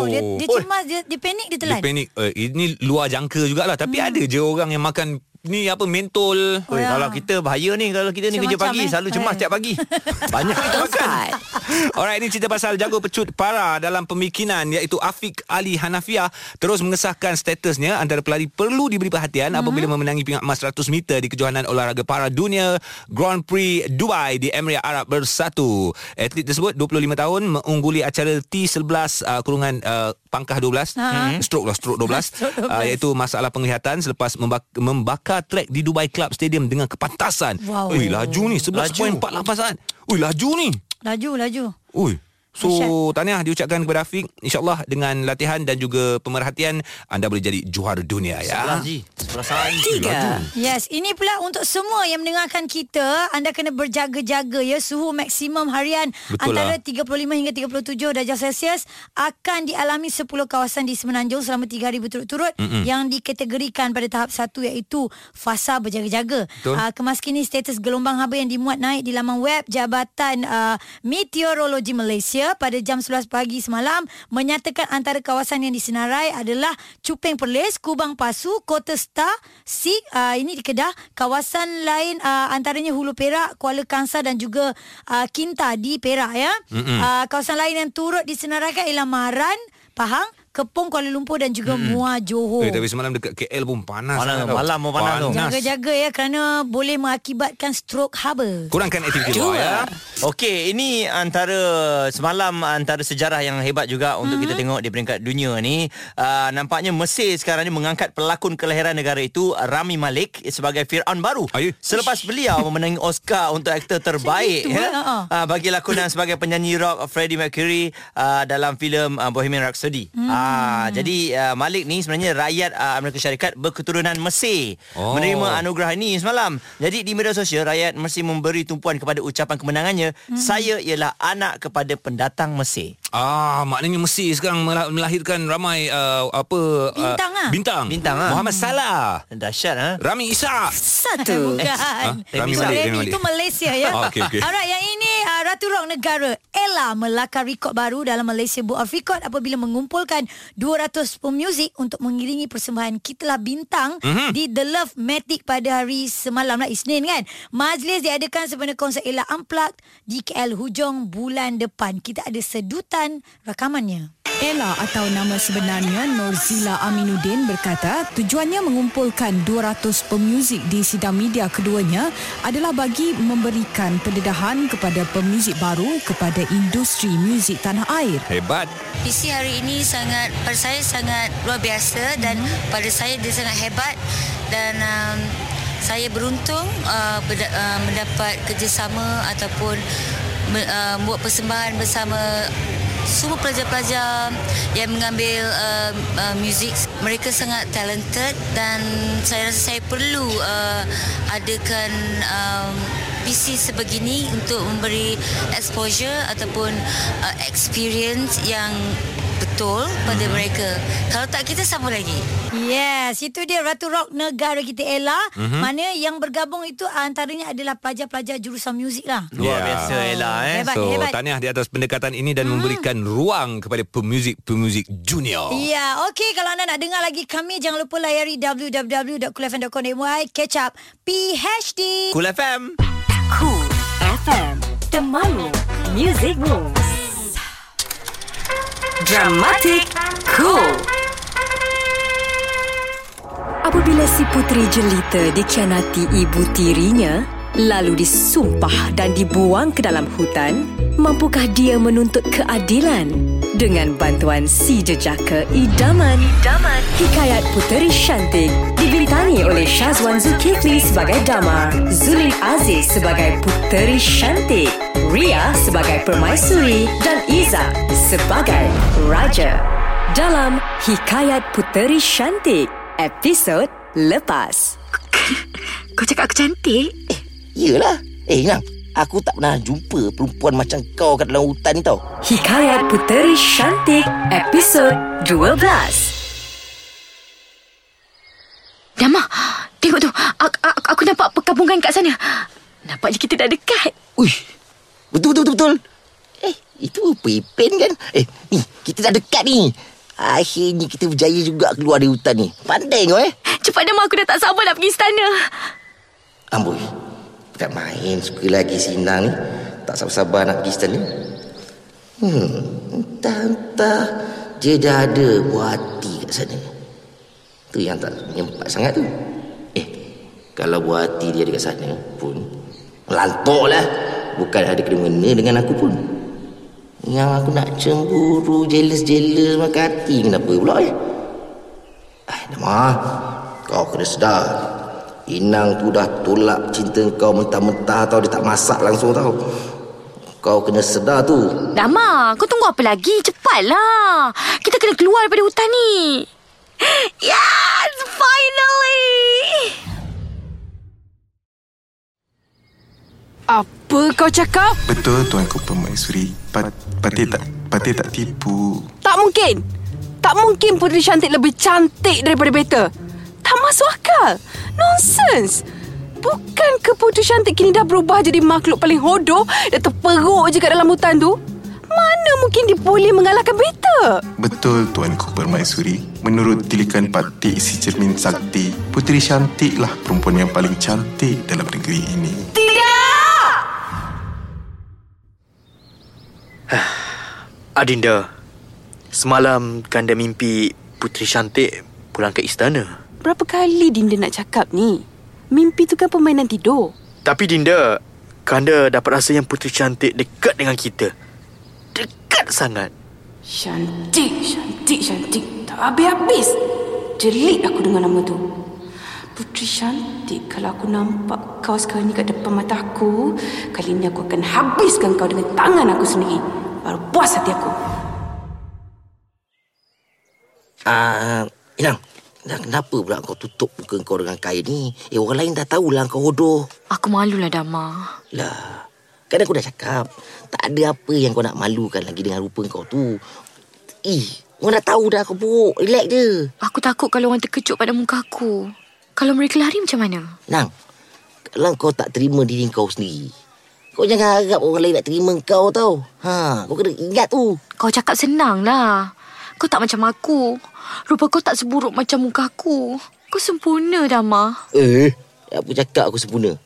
Oh, dia, dia Oh. cemas, dia, dia panik, dia Dia telan. panik uh, Ini luar jangka jugalah Tapi hmm. ada je orang yang makan ni apa mentol. Oi, ya. kalau kita bahaya ni kalau kita ni kerja Macam-macam, pagi eh. selalu cemas Eh. tiap pagi. Banyak kita makan. Alright, ini cerita pasal jago pecut para dalam pemikinan iaitu Afiq Ali Hanafiah terus mengesahkan statusnya antara pelari perlu diberi perhatian Mhm. apabila memenangi pingat emas 100 meter di kejohanan olahraga para dunia Grand Prix Dubai di Emirat Arab Bersatu. Atlet tersebut 25 tahun mengungguli acara T11 uh, kurungan uh, pangkah 12 Ha. stroke lah stroke 12, Stroke 12. Uh, iaitu masalah penglihatan selepas membak- membakar trek di Dubai Club Stadium dengan kepantasan. Wow. Ui, laju ni 11.48 saat. Ui, laju ni. Laju, laju. Ui. So tahniah diucapkan kepada Afiq InsyaAllah dengan latihan dan juga pemerhatian Anda boleh jadi juara dunia Sebelah ya Ji. Sebelah Ji. Tiga. Yes, ini pula untuk semua yang mendengarkan kita, anda kena berjaga-jaga ya. Suhu maksimum harian Betul antara lah. 35 hingga 37 darjah Celsius akan dialami 10 kawasan di Semenanjung selama 3 hari berturut-turut Mm-mm. yang dikategorikan pada tahap 1 iaitu fasa berjaga-jaga. Betul. Uh, kemaskini status gelombang haba yang dimuat naik di laman web Jabatan uh, Meteorologi Malaysia pada jam 11 pagi semalam menyatakan antara kawasan yang disenarai adalah Cupeng Perlis, Kubang Pasu, Kota Star, Sik, uh, ini di Kedah, kawasan lain uh, antaranya Hulu Perak, Kuala Kangsar dan juga uh, Kinta di Perak ya. Uh, kawasan lain yang turut disenaraikan ialah Maran, Pahang, Kepong Kuala Lumpur dan juga Muar Johor. Eh, tapi semalam dekat KL pun panas Panas, sangat tau. malam pun panas tu. Jaga-jaga ya kerana boleh mengakibatkan stroke haba. Kurangkan aktiviti luar ya Okey, ini antara semalam antara sejarah yang hebat juga untuk Mhm. kita tengok di peringkat dunia ni. Uh, nampaknya Mesir sekarang ni mengangkat pelakon kelahiran negara itu Rami Malik sebagai Firaun baru. Ayu. Selepas beliau memenangi Oscar untuk aktor terbaik ya. Uh, bagi lakonan sebagai penyanyi rock Freddie Mercury uh, dalam filem uh, Bohemian Rhapsody. Hmm. Ah, jadi uh, Malik ni sebenarnya rakyat uh, Amerika Syarikat berketurunan Mesir. Oh. Menerima anugerah ini semalam. Jadi di media sosial rakyat Mesir memberi tumpuan kepada ucapan kemenangannya. Hmm. Saya ialah anak kepada pendatang Mesir. Ah, maknanya Mesir sekarang mela- melahirkan ramai uh, apa Bintang uh, ah. Bintang. Bintang ah. Muhammad Salah, Dahsyat ha. Rami Isa. Satu. Bukan. Ha? Rami. Malik, Rami Malik. itu Malaysia ya. Oh, okey, okey. Alright, yang ini uh, Ratu Rock Negara Ella melakar rekod baru dalam Malaysia Book of Record apabila mengumpulkan 200 pemuzik untuk mengiringi persembahan Kitalah Bintang Mhm. di The Love Matic pada hari semalam lah Isnin kan. Majlis diadakan sebenarnya konsert Ella Unplugged di KL hujung bulan depan. Kita ada sedutan rakamannya. Ella atau nama sebenarnya Norzila Aminuddin berkata tujuannya mengumpulkan 200 pemuzik di sidang media keduanya adalah bagi memberikan pendedahan kepada pemuzik baru kepada industri muzik tanah air. Hebat. Visi hari ini sangat pada saya sangat luar biasa dan pada saya dia sangat hebat dan um, saya beruntung uh, berda- uh, mendapat kerjasama ataupun uh, buat persembahan bersama semua pelajar-pelajar yang mengambil uh, uh, muzik. Mereka sangat talented dan saya rasa saya perlu uh, adakan um, PC sebegini untuk memberi exposure ataupun uh, experience yang betul pada mereka. Kalau tak kita siapa lagi? Yes, itu dia Ratu Rock negara kita Ella. Mm-hmm. Mana yang bergabung itu antaranya adalah pelajar-pelajar jurusan muzik lah. Luar Ya. biasa Ella eh. Hebat, so, hebat. tahniah di atas pendekatan ini dan memberikan ruang kepada pemuzik-pemuzik junior. Ya, okey kalau anda nak dengar lagi kami jangan lupa layari www.kulfm.com.my catch up PHD. Cool FM. Cool FM. Temanmu. Music Moves. Dramatic Cool. Apabila si puteri jelita dikhianati ibu tirinya, lalu disumpah dan dibuang ke dalam hutan, mampukah dia menuntut keadilan? Dengan bantuan si jejaka idaman. Idaman. Hikayat Puteri Cantik dibintangi oleh Syazwan Zulkifli sebagai Damar, Zulin Aziz sebagai Puteri Cantik, Ria sebagai Permaisuri dan Iza sebagai Raja. Dalam Hikayat Puteri Cantik, episod lepas. Kau cakap aku cantik? Yelah Eh Inang Aku tak pernah jumpa perempuan macam kau kat dalam hutan ni tau Hikayat Puteri Cantik, episod 12. Dama, tengok tu. Aku, aku, aku nampak perkampungan kat sana. Nampaknya kita dah dekat. Uish Betul betul betul betul Eh itu Pepin kan Eh ni kita dah dekat ni Akhirnya kita berjaya juga keluar dari hutan ni Pandai kau eh Cepat Dama aku dah tak sabar nak pergi istana. Amboi. Tak main suka lagi sinang ni. Tak sabar-sabar nak pergi istana. Hmm. Entah-entah. Dia dah ada buah hati kat sana. Tu yang tak menyempat sangat tu. Eh. Kalau buah hati dia ada kat sana pun. Melantok lah. Bukan ada kena-mena dengan aku pun. Yang aku nak cemburu, jealous-jealous makan hati. Kenapa pula eh? Eh, Nama. Kau kena sedar. Inang tu dah tolak cinta kau mentah-mentah tau. Dia tak masak langsung tau. Kau kena sedar tu. Dama, kau tunggu apa lagi? Cepatlah. Kita kena keluar daripada hutan ni. Yes, finally. Apa kau cakap? Betul Tuanku Permaisuri. Pat, patih tak patih tak tipu. Tak mungkin. Tak mungkin puteri cantik lebih cantik daripada Beta. Tak masuk akal. Nonsense. Bukan ke puteri cantik kini dah berubah jadi makhluk paling hodoh dan terperuk je kat dalam hutan tu? Mana mungkin dia boleh mengalahkan Beta? Betul Tuanku Permaisuri. Menurut tilikan patih si cermin sakti, Puteri cantiklah perempuan yang paling cantik dalam negeri ini. Adinda, semalam Kanda mimpi Puteri Cantik pulang ke istana. Berapa kali Dinda nak cakap ni? Mimpi tu kan permainan tidur. Tapi Dinda, Kanda dapat rasa yang Puteri Cantik dekat dengan kita. Dekat sangat. Cantik, cantik, cantik. Tak habis-habis. Jelit aku dengan nama tu. Puteri cantik, kalau aku nampak kau sekarang ni kat depan mata aku, kali ni aku akan habiskan kau dengan tangan aku sendiri. Baru puas hati aku. Ah, Inang. Inang, kenapa pula kau tutup muka kau dengan kain ni? Eh, orang lain dah tahulah kau hodoh. Aku malulah Dama. Lah, kan aku dah cakap. Tak ada apa yang kau nak malukan lagi dengan rupa kau tu. Ih, orang dah tahu dah kau buruk. Relax je. Aku takut kalau orang terkejut pada muka aku. Kalau mereka lari macam mana? Nang, kalau kau tak terima diri kau sendiri, kau jangan harap orang lain nak terima kau tau. Ha, kau kena ingat tu. Kau cakap senang lah. Kau tak macam aku. Rupa kau tak seburuk macam muka aku. Kau sempurna, Dama. Eh, apa cakap aku sempurna?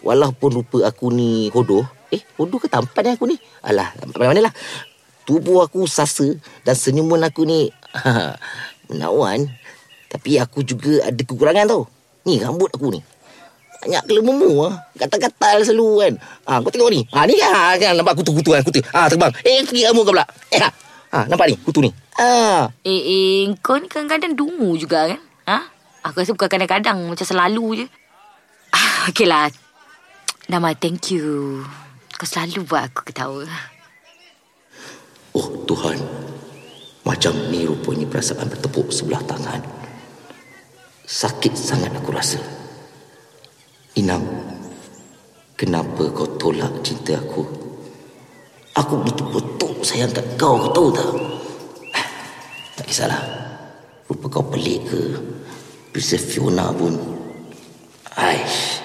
Walaupun rupa aku ni hodoh, eh, hodoh ke tampan aku ni? Alah, mana-mana lah. Tubuh aku sasa dan senyuman aku ni menawan. Tapi aku juga ada kekurangan tau. Ni rambut aku ni. Banyak kelemamu ah. Gatal-gatal selalu kan. Ha, kau tengok ni. Ha, ni kan, ha, kan nampak kutu-kutu kan, kutu. Ha, terbang. Eh, pergi kamu kau pula. Eh, ha. Ha, nampak ni, kutu ni. Ha. Eh, eh, kau ni kadang-kadang dungu juga kan? Ha? Aku rasa bukan kadang-kadang, macam selalu je. Ah, okay lah. Dama, thank you. Kau selalu buat aku ketawa. Oh, Tuhan. Macam ni rupanya perasaan bertepuk sebelah tangan. Sakit sangat aku rasa. Inam, kenapa kau tolak cinta aku? Aku betul-betul sayang kat kau, kau tahu tak? Tak kisahlah. Rupa kau pelik ke? Princess Fiona pun. Aish.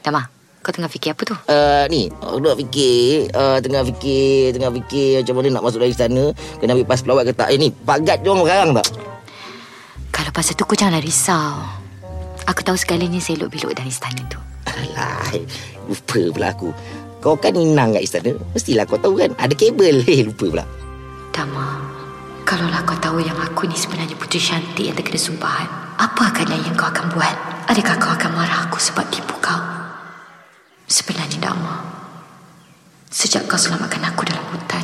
Dama, kau tengah fikir apa tu? Uh, ni, aku nak fikir, uh, tengah fikir, tengah fikir macam mana nak masuk dari istana, kena ambil pas pelawat ke tak. Eh ni, pagat je orang sekarang tak? Kalau pasal tu kau janganlah risau. Aku tahu segalanya selok belok dari istana tu. Alah, lupa pula aku. Kau kan inang kat istana, mestilah kau tahu kan, ada kabel. Eh, lupa pula. Dama, kalaulah kau tahu yang aku ni sebenarnya puteri cantik yang terkena sumpahan, apa agaknya yang kau akan buat? Adakah kau akan marah aku sebab tipu kau? Sebenarnya Dama, sejak kau selamatkan aku dalam hutan,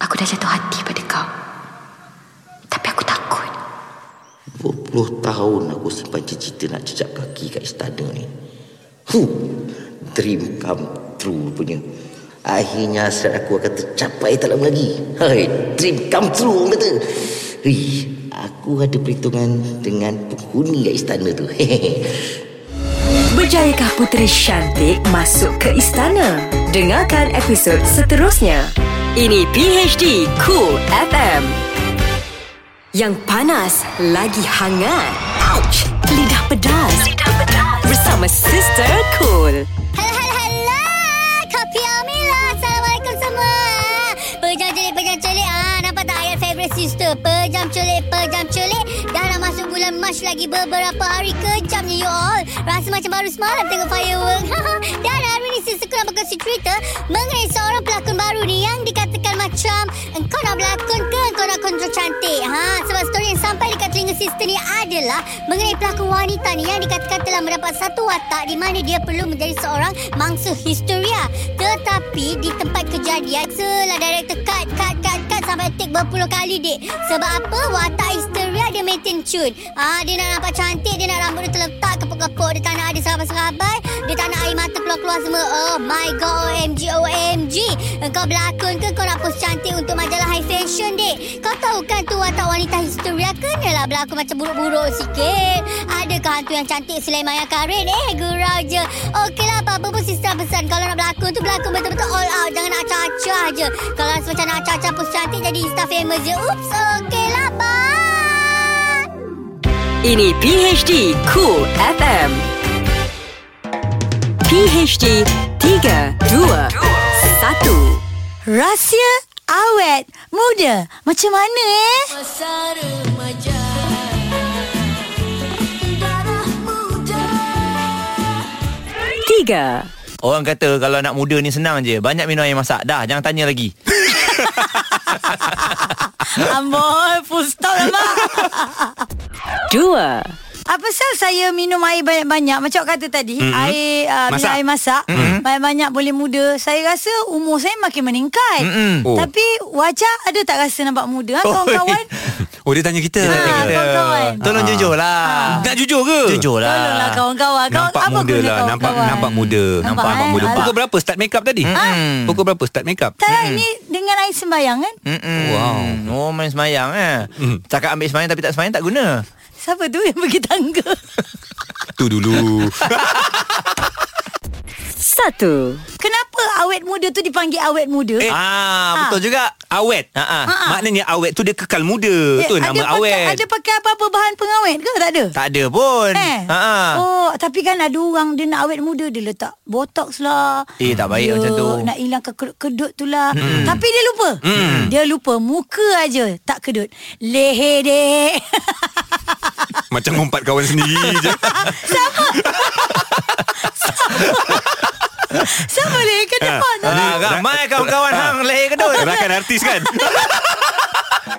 aku dah jatuh hati pada kau. Tapi aku takut. 20 tahun aku simpan cita-cita nak jejak kaki kat istana ni. Huh, dream come true punya. Akhirnya hasrat aku akan tercapai tak lama lagi. Hai, dream come true kata. Hei, aku ada perhitungan dengan penghuni kat istana tu. Berjayakah Puteri Cantik masuk ke istana? Dengarkan episod seterusnya. Ini PHD Cool FM. Yang panas lagi hangat. Ouch! Lidah pedas. Lidah pedas. Bersama Sister Cool. Pejam celik, pejam celik. Dah nak masuk bulan March lagi beberapa hari kejamnya you all. Rasa macam baru semalam tengok firework. dan hari ni nak berkongsi cerita mengenai seorang pelakon baru ni yang dikatakan macam engkau nak berlakon ke engkau nak kontrol cantik. Ha, sebab story yang sampai dekat telinga sister ni adalah mengenai pelakon wanita ni yang dikatakan telah mendapat satu watak di mana dia perlu menjadi seorang mangsa histeria. Tetapi di tempat kejadian selah director cut, cut, cut, cut sampai take berpuluh kali dek. Sebab apa? Watak histeria dia maintain tune. Ah, dia nak nampak cantik, dia nak rambut dia terletak kepuk-kepuk, dia tak nak ada sahabat-sahabat, dia tak nak air mata keluar-keluar semua. Oh my god, OMG, OMG. Engkau berlakon ke kau nak post cantik untuk majalah high fashion dek? Kau tahu kan tu watak wanita histeria kenalah berlakon macam buruk-buruk sikit. Adakah hantu yang cantik selain Maya Karin? Eh, gurau je. Okeylah, apa-apa pun sister pesan. Kalau nak berlakon tu berlakon betul-betul all out. Jangan nak acah-acah je. Kalau rasa macam nak acah-acah post cantik jadi Insta famous je. Oops, okeylah, bye. Ini PHD Cool FM. PHD 3, 2, 1. Rahsia awet muda. Macam mana eh? Masa remaja 3. Orang kata kalau nak muda ni senang je. Banyak minum air masak. Dah, jangan tanya lagi. Amboi, full stop lah, Mak. 2. Apa pasal saya minum air banyak-banyak Macam awak kata tadi Mhm. mm-hmm. Air uh, minum Masak. air masak Mhm. mm-hmm. Banyak-banyak boleh muda Saya rasa umur saya makin meningkat Mhm. Oh. Tapi wajah ada tak rasa nampak muda ha, Oh, Kawan-kawan Oh dia tanya kita Ha, kawan-kawan. Tolong jujur lah. Nak jujur ke? Jujur lah. Tolonglah kawan-kawan Kawan- Nampak apa muda lah Nampak kawan-kawan? nampak muda Nampak, Nampak eh? muda Alah. Pukul berapa start make up tadi? Hmm. Pukul berapa start make up? Tak lah ini dengan air sembayang kan Mm-mm. Wow. Oh main semayang eh. Cakap ambil semayang tapi tak semayang tak guna. Siapa tu yang pergi tangga? Tu dulu 1. Kenapa awet muda tu dipanggil awet muda Eh, Ah, betul juga. Awet Ha ah. Maknanya awet tu dia kekal muda Eh, Tu ada nama pakai, awet Ada pakai apa-apa bahan pengawet ke tak ada Tak ada pun. Eh. Ha. Oh, tapi kan ada orang dia nak awet muda dia letak botox lah. Eh, tak baik dia macam tu. Nak hilangkan kedut-kedut tu lah. Hmm. Tapi dia lupa. Hmm. Dia lupa muka aja tak kedut. Leher dek. Macam ngumpat kawan sendiri je Siapa? Siapa leher kedut? Ha. Ah, ramai kawan-kawan hang leher kedut. Rakan artis kan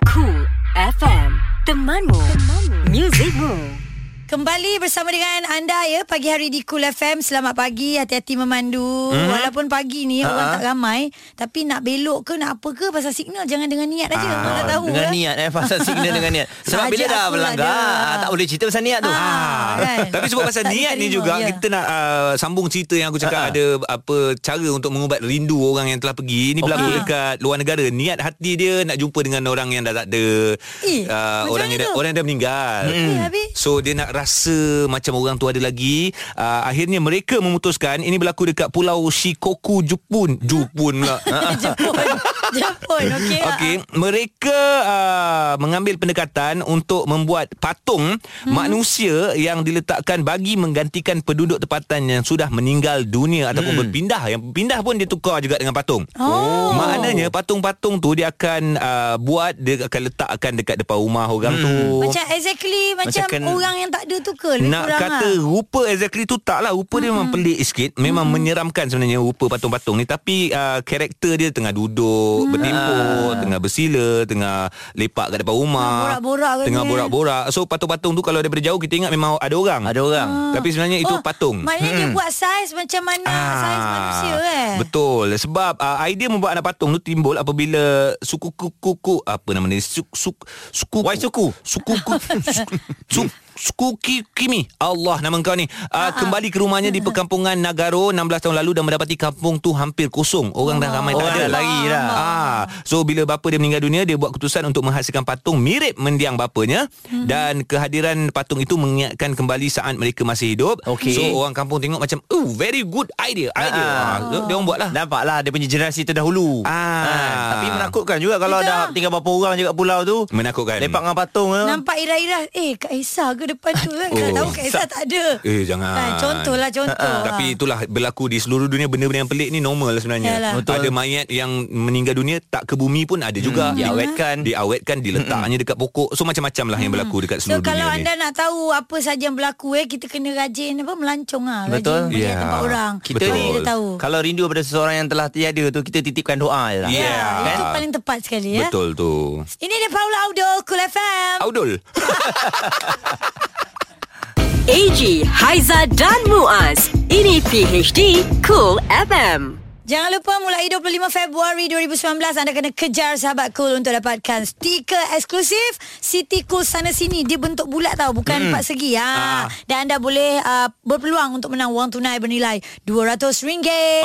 Cool FM. Temanmu. Temanmu. Musicmu. Kembali bersama dengan anda ya pagi hari di Cool FM. Selamat pagi, hati-hati memandu. Hmm. Walaupun pagi ni Ha-ha. orang tak ramai, tapi nak belok ke nak apa ke pasal signal jangan dengan niat aja. Ah, Orang tak tahu dengan ya. niat eh pasal signal dengan niat. Sebab Saja bila dah aku berlanggar ada. ah, tak boleh cerita pasal niat tu. Ah, kan? Tapi sebab pasal Tak niat ni juga ya. Kita nak uh, sambung cerita yang aku cakap Ha-ha. Ada apa cara untuk mengubat rindu orang yang telah pergi Ini berlaku Okey. dekat luar negara Niat hati dia nak jumpa dengan orang yang dah tak ada Eh, uh, Orang yang dah, orang yang dah meninggal habis? So dia nak rasa macam orang tu ada lagi uh, Akhirnya mereka memutuskan Ini berlaku dekat pulau Shikoku Jepun Jepun pula Jepun. Jepun, okey. Okey, mereka uh, mengambil pendekatan untuk membuat patung hmm. manusia yang diletakkan bagi menggantikan penduduk tempatan yang sudah meninggal dunia ataupun Hmm. berpindah. Yang berpindah pun dia tukar juga dengan patung. Oh. Maknanya patung-patung tu dia akan uh, buat dia akan letakkan dekat depan rumah orang Hmm. tu. Macam exactly macam, Macam kan- orang yang tak ada tu ke? Lebih nak kurang kata lah. rupa exactly tu tak lah. Rupa dia memang pelik sikit. Memang menyeramkan sebenarnya Rupa patung-patung ni. Tapi uh, karakter dia tengah duduk Bertimpuk Tengah bersila Tengah lepak kat depan rumah Tengah borak-borak ke Tengah ni, borak-borak. So patung-patung tu Kalau daripada jauh kita ingat Memang ada orang. Ada orang. Tapi sebenarnya itu oh, patung. Maknanya dia buat saiz macam mana? Saiz manusia eh. Betul. Sebab uh, idea membuat anak patung tu timbul apabila suku kuku apa nama ni suku suku suku Wai suku. suku ku- suku, suku, suku Ki- Kimi Allah nama kau ni uh, kembali ke rumahnya di perkampungan Nagaro 16 tahun lalu dan mendapati kampung tu hampir kosong orang dah ramai tak Orang ada dah lari dah. Ah, so bila bapa dia meninggal dunia dia buat keputusan untuk menghasilkan patung mirip mendiang bapanya Hmm. dan kehadiran patung itu mengingatkan kembali saat mereka masih hidup. Okey. So orang kampung tengok macam oh very good idea. Idea. Ah. Ah, dia, dia orang buat lah. Nampaklah dia punya generasi terdahulu. Ah. Tapi menakutkan juga kalau Betul. dah tinggal berapa orang je kat pulau tu. Menakutkan. Lepak dengan patung tu. Nampak ira-ira Eh Kak Esa ke depan tu kan. Oh. Tahu Kak Esa tak ada. Eh jangan Ha, contohlah, contoh. Ha, Tapi itulah Berlaku di seluruh dunia Benda-benda yang pelik ni Normal sebenarnya Yalah. Betul. Ada mayat yang Meninggal dunia Tak ke bumi pun Ada juga Hmm, diawetkan. Diawetkan Diletaknya dekat pokok So macam-macam lah Yang berlaku dekat So seluruh kalau dunia ni anda nak tahu apa saja yang berlaku eh kita kena rajin apa melancong ah. Betul. Rajin melihat Ya. tempat orang. Kita Betul. ni Kita tahu. Kalau rindu pada seseorang yang telah tiada tu Kita titipkan doa je lah Ya. Ya, itu paling tepat sekali ya. Betul tu Ini dia Paula Audo Cool FM. Audul AG, Haiza dan Muaz. Ini PHD Cool FM. Jangan lupa mulai 25 Februari 2019 anda kena kejar sahabat cool untuk dapatkan stiker eksklusif City Cool sana sini dia bentuk bulat tau bukan Hmm. empat segi ha. Ah. dan anda boleh uh, berpeluang untuk menang wang tunai bernilai RM200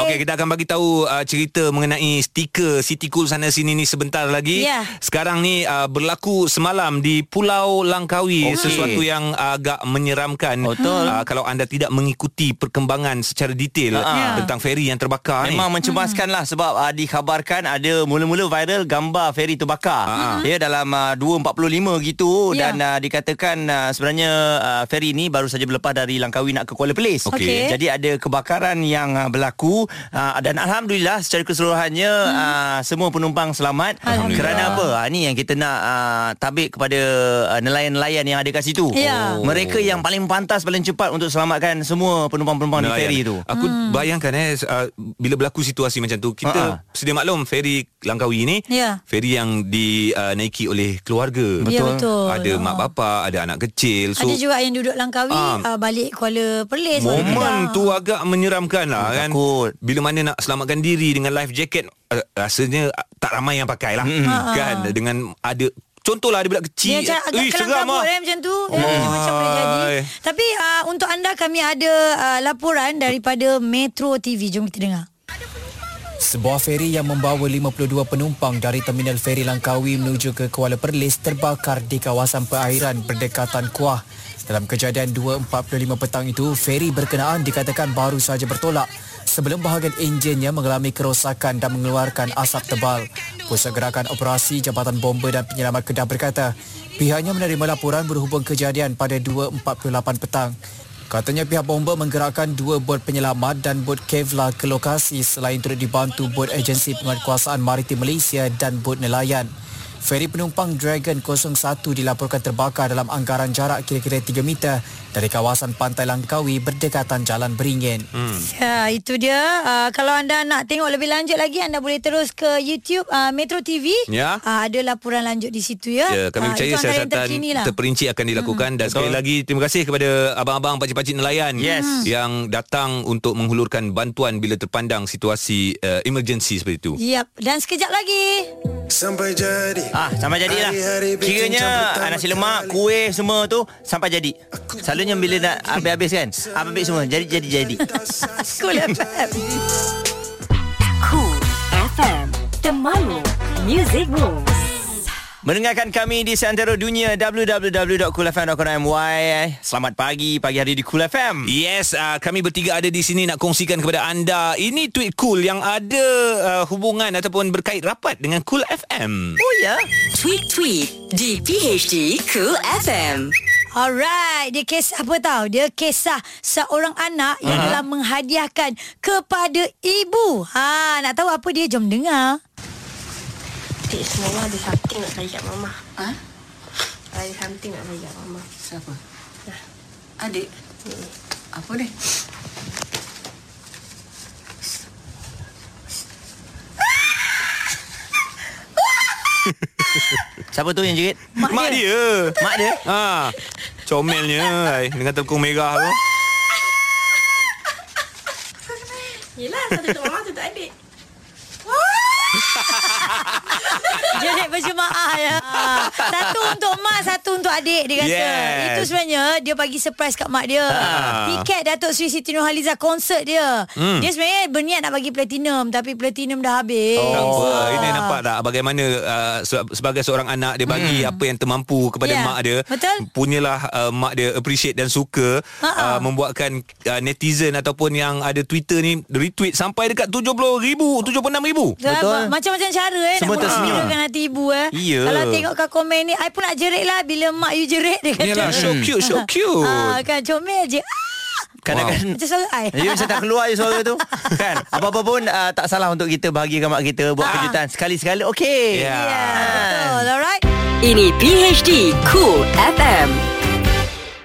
Okey, kita akan bagi tahu uh, cerita mengenai stiker City Cool sana sini ni sebentar lagi. Ya. Sekarang ni uh, berlaku semalam di Pulau Langkawi, Okey. sesuatu yang agak menyeramkan. Betul. Uh, kalau anda tidak mengikuti perkembangan secara detail. Ya. tentang feri yang terbakar Memang ni. Mencemaskan lah sebab uh, dikhabarkan ada mula-mula viral gambar feri terbakar. Ha. Ya dalam uh, 2.45 gitu Ya. dan uh, dikatakan uh, sebenarnya uh, feri ni baru saja berlepas dari Langkawi nak ke Kuala Perlis. Okey. Jadi ada kebakaran yang uh, berlaku uh, dan alhamdulillah secara keseluruhannya hmm. uh, semua penumpang selamat. Kerana apa? Uh, ni yang kita nak uh, tabik kepada uh, nelayan-nelayan yang ada kat situ. Ya. Oh. Mereka yang paling pantas paling cepat untuk selamatkan semua penumpang-penumpang di feri tu. Aku hmm. bayangkan eh uh, bila berlaku situasi macam tu kita Ha-ha. sedia maklum feri Langkawi ni Ya. feri yang dinaiki oleh keluarga. Ya, betul. Ada Ha. mak bapa, ada anak kecil. So ada juga yang duduk Langkawi Ah. uh, balik Kuala Perlis Momen tu agak menyeramkan lah kan Takut. Bila mana nak selamatkan diri Dengan life jacket uh, Rasanya uh, tak ramai yang pakai lah Kan Dengan ada Contohlah ada budak kecil Dia macam agak Ui, kelam seram kabut eh, macam tu eh, macam, macam boleh jadi. Tapi uh, untuk anda kami ada uh, laporan daripada Metro TV Jom kita dengar Sebuah feri yang membawa 52 penumpang dari Terminal Feri Langkawi menuju ke Kuala Perlis terbakar di kawasan perairan berdekatan Kuah. Dalam kejadian 2.45 petang itu, feri berkenaan dikatakan baru saja bertolak sebelum bahagian enjinnya mengalami kerosakan dan mengeluarkan asap tebal. Pusat Gerakan Operasi Jabatan Bomba dan Penyelamat Kedah berkata, pihaknya menerima laporan berhubung kejadian pada 2.48 petang. Katanya pihak bomba menggerakkan dua bot penyelamat dan bot Kevlar ke lokasi selain turut dibantu bot agensi penguatkuasaan maritim Malaysia dan bot nelayan. Feri penumpang Dragon 01 dilaporkan terbakar dalam anggaran jarak kira-kira 3 meter dari kawasan pantai Langkawi berdekatan Jalan Beringin. Hmm. Ya, itu dia. Uh, kalau anda nak tengok lebih lanjut lagi, anda boleh terus ke YouTube uh, Metro TV. Ya. Uh, ada laporan lanjut di situ ya. Ya, kami Ah, percaya siasatan lah. terperinci akan dilakukan dan sekali lagi terima kasih kepada abang-abang pakcik-pakcik nelayan Yes. yang datang untuk menghulurkan bantuan bila terpandang situasi uh, emergency seperti itu. Yap. Dan sekejap lagi. Sampai jadi Ah, sampai jadilah. Kiranya nasi lemak, kuih semua tu sampai jadi. Selalunya bila nak habis-habis kan, habis semua. Jadi jadi jadi. Cool FM. Cool FM. Temanmu. Music Moves. Mendengarkan kami di seantero dunia www.coolfm.com.my. Selamat pagi, pagi hari di Cool FM. Yes, uh, kami bertiga ada di sini nak kongsikan kepada anda. Ini tweet cool yang ada uh, hubungan ataupun berkait rapat dengan Cool FM. Oh ya. Tweet-tweet di PHD Cool FM. Alright, dia kisah apa tahu? Dia kisah seorang anak yang Uh-huh. telah menghadiahkan kepada ibu. Ha, nak tahu apa dia? Jom dengar. Adik semuanya ada something nak tanya kat mama. Ha? Ada something nak tanya kat mama. Siapa? Adik. Hmm. Apa ni? Siapa tu yang jerit? Mak, Mak dia. dia. Mak dia? Ha, comelnya ai, dengan telekung merah tu. Yelah, satu untuk mama, satu untuk adik. Dia naik berjemaah ya. Ha, Satu untuk mak, satu untuk adik dia kata. Yes. Itu sebenarnya dia bagi surprise kat mak dia. Ah. Tiket Datuk Sri Siti Nurhaliza konsert dia. Hmm. Dia sebenarnya berniat nak bagi platinum tapi platinum dah habis. Tak apa. Ah. Ini nampak tak bagaimana uh, se- sebagai seorang anak dia bagi apa yang termampu kepada Ya, mak dia. betul. Punyalah uh, mak dia appreciate dan suka uh, membuatkan uh, netizen ataupun yang ada Twitter ni retweet sampai dekat 70,000, 76,000. Betul. Macam-macam cara eh Semua nak tersenyum. Ibu eh. Ya. Kalau tengok Tengok kat komen ni I pun nak jerit lah Bila mak you jerit Dia kata Yalah, so cute, so cute. ah, Kan comel je ah, Kadang-kadang Macam suara I Ya macam tak keluar je suara tu Kan Apa-apa pun uh, Tak salah untuk kita Bahagikan mak kita Buat kejutan Sekali-sekali Okey Ya. Betul alright Ini PHD Cool FM.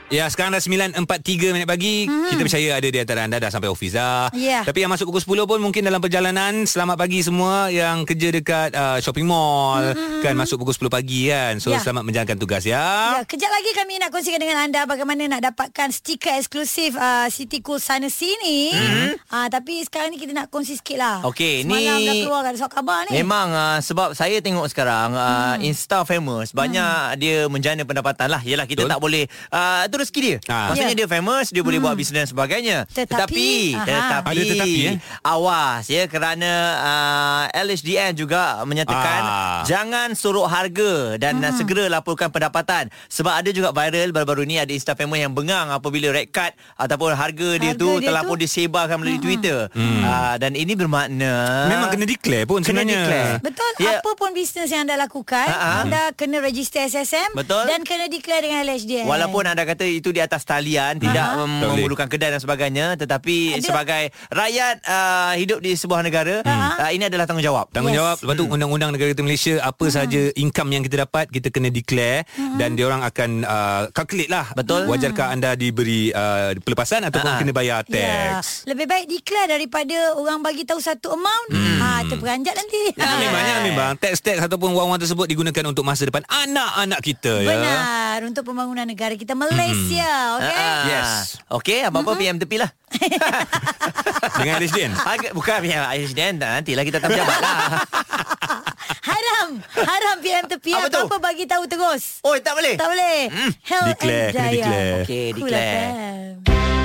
Ya, sekarang dah 9.43 minit pagi. Hmm. Kita percaya ada di antara anda dah sampai office dah. Ya. Tapi yang masuk pukul 10 pun mungkin dalam perjalanan. Selamat pagi semua yang kerja dekat uh, shopping mall. Hmm. Kan masuk pukul 10 pagi kan. So, Ya. selamat menjalankan tugas Ya, ya. kejap lagi kami nak kongsikan dengan anda bagaimana nak dapatkan stiker eksklusif uh, City Cool sana sini. Mhm. Uh, tapi sekarang ni kita nak kongsi sikit lah. Okey, Semalam ni- dah keluar kan surat khabar ni. Memang uh, sebab saya tengok sekarang uh, Hmm. Insta famous banyak dia menjana pendapatan lah. Yalah kita Betul. tak boleh uh, itu rezeki dia. Ah. Maksudnya Ya. dia famous, dia boleh buat bisnes dan sebagainya. Tetapi- Aha. tetapi Ada tetapi, eh? awas ya kerana uh, LHDN juga menyatakan Ah. jangan sorok harga dan uh, segera laporkan pendapatan sebab ada juga viral baru-baru ni ada Insta famous yang bengang apabila red card ataupun harga, dia Harga tu dia terlampau tu? disebarkan melalui Twitter. Uh, dan ini bermakna Memang kena declare pun Kena sebenarnya. declare. Betul, Ya. apa pun bisnes yang anda lakukan, Ha-ha. anda kena register SSM Betul. dan kena declare dengan LHDN. Walaupun anda kata itu di atas talian Tidak Aha. um, Tak boleh. memerlukan kedai dan sebagainya. Tetapi Ada- sebagai rakyat uh, hidup di sebuah negara uh, Ini adalah tanggungjawab. Tanggungjawab. Yes. Lepas tu undang-undang negara kita Malaysia Apa sahaja income yang kita dapat Kita kena declare. Dan diorang akan uh, Calculate lah. Betul. Wajarkah anda diberi uh, Pelepasan Ataupun Ah. kena bayar Ya, tax? Lebih baik declare daripada orang bagi tahu satu amount, hmm. ha terperanjat nanti. Ya, memang, ya, memang. Tax-tax ataupun wang-wang tersebut Digunakan untuk masa depan Anak-anak kita ya. Benar untuk pembangunan negara kita Malaysia, okey? Ah, Yes. Okey, apa-apa PM tepi lah Dengan Agak, Bukan PM ISDN Nantilah kita tak pejabat lah Haram, haram PM tepi Apa tu? apa-apa bagi tahu terus. Oh tak boleh Tak boleh. Hmm. Hell Declare, and Jaya. declare. Okey, Cool declare. FM.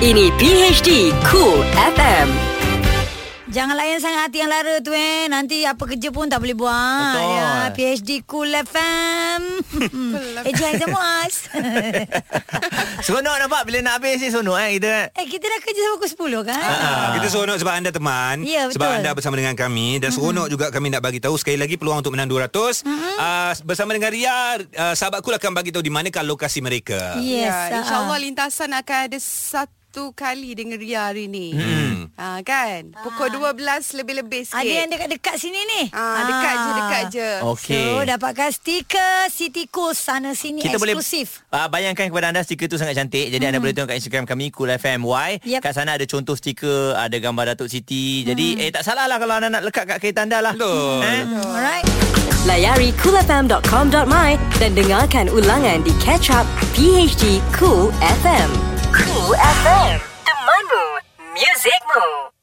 Ini PHD Cool FM. Jangan layan sangat hati yang lara tu eh. Nanti apa kerja pun tak boleh buat. Betul. Ya, PhD Cool FM. eh, jangan semuas. Seronok nampak Bila nak habis ni seronok eh kita kan eh, kita dah kerja sampai pukul 10 kan? Ah, kita seronok sebab anda teman Ya, Sebab betul. anda bersama dengan kami Dan seronok juga kami nak bagi tahu Sekali lagi peluang untuk menang 200 uh, Bersama dengan Ria uh, Sahabat akan bagi tahu Di manakah lokasi mereka Yes. ya, ah. InsyaAllah lintasan akan ada satu kali dengan Ria hari ni. Hmm. Ha, kan? Pukul 12 lebih-lebih sikit. Ada yang dekat-dekat sini ni. Ah, dekat je, dekat je. Okey. So, dapatkan stiker City Cool sana sini kita boleh eksklusif. uh, bayangkan kepada anda stiker tu sangat cantik. Jadi anda boleh tengok kat Instagram kami Cool FM Y. Yep. Kat sana ada contoh stiker, ada gambar Datuk Siti. Jadi eh tak salah lah kalau anda nak lekat kat kereta anda lah. Betul. Eh? Alright. Layari coolfm.com.my dan dengarkan ulangan di Catch Up PHD Cool FM. Cool FM. Temanmu, muzikmu.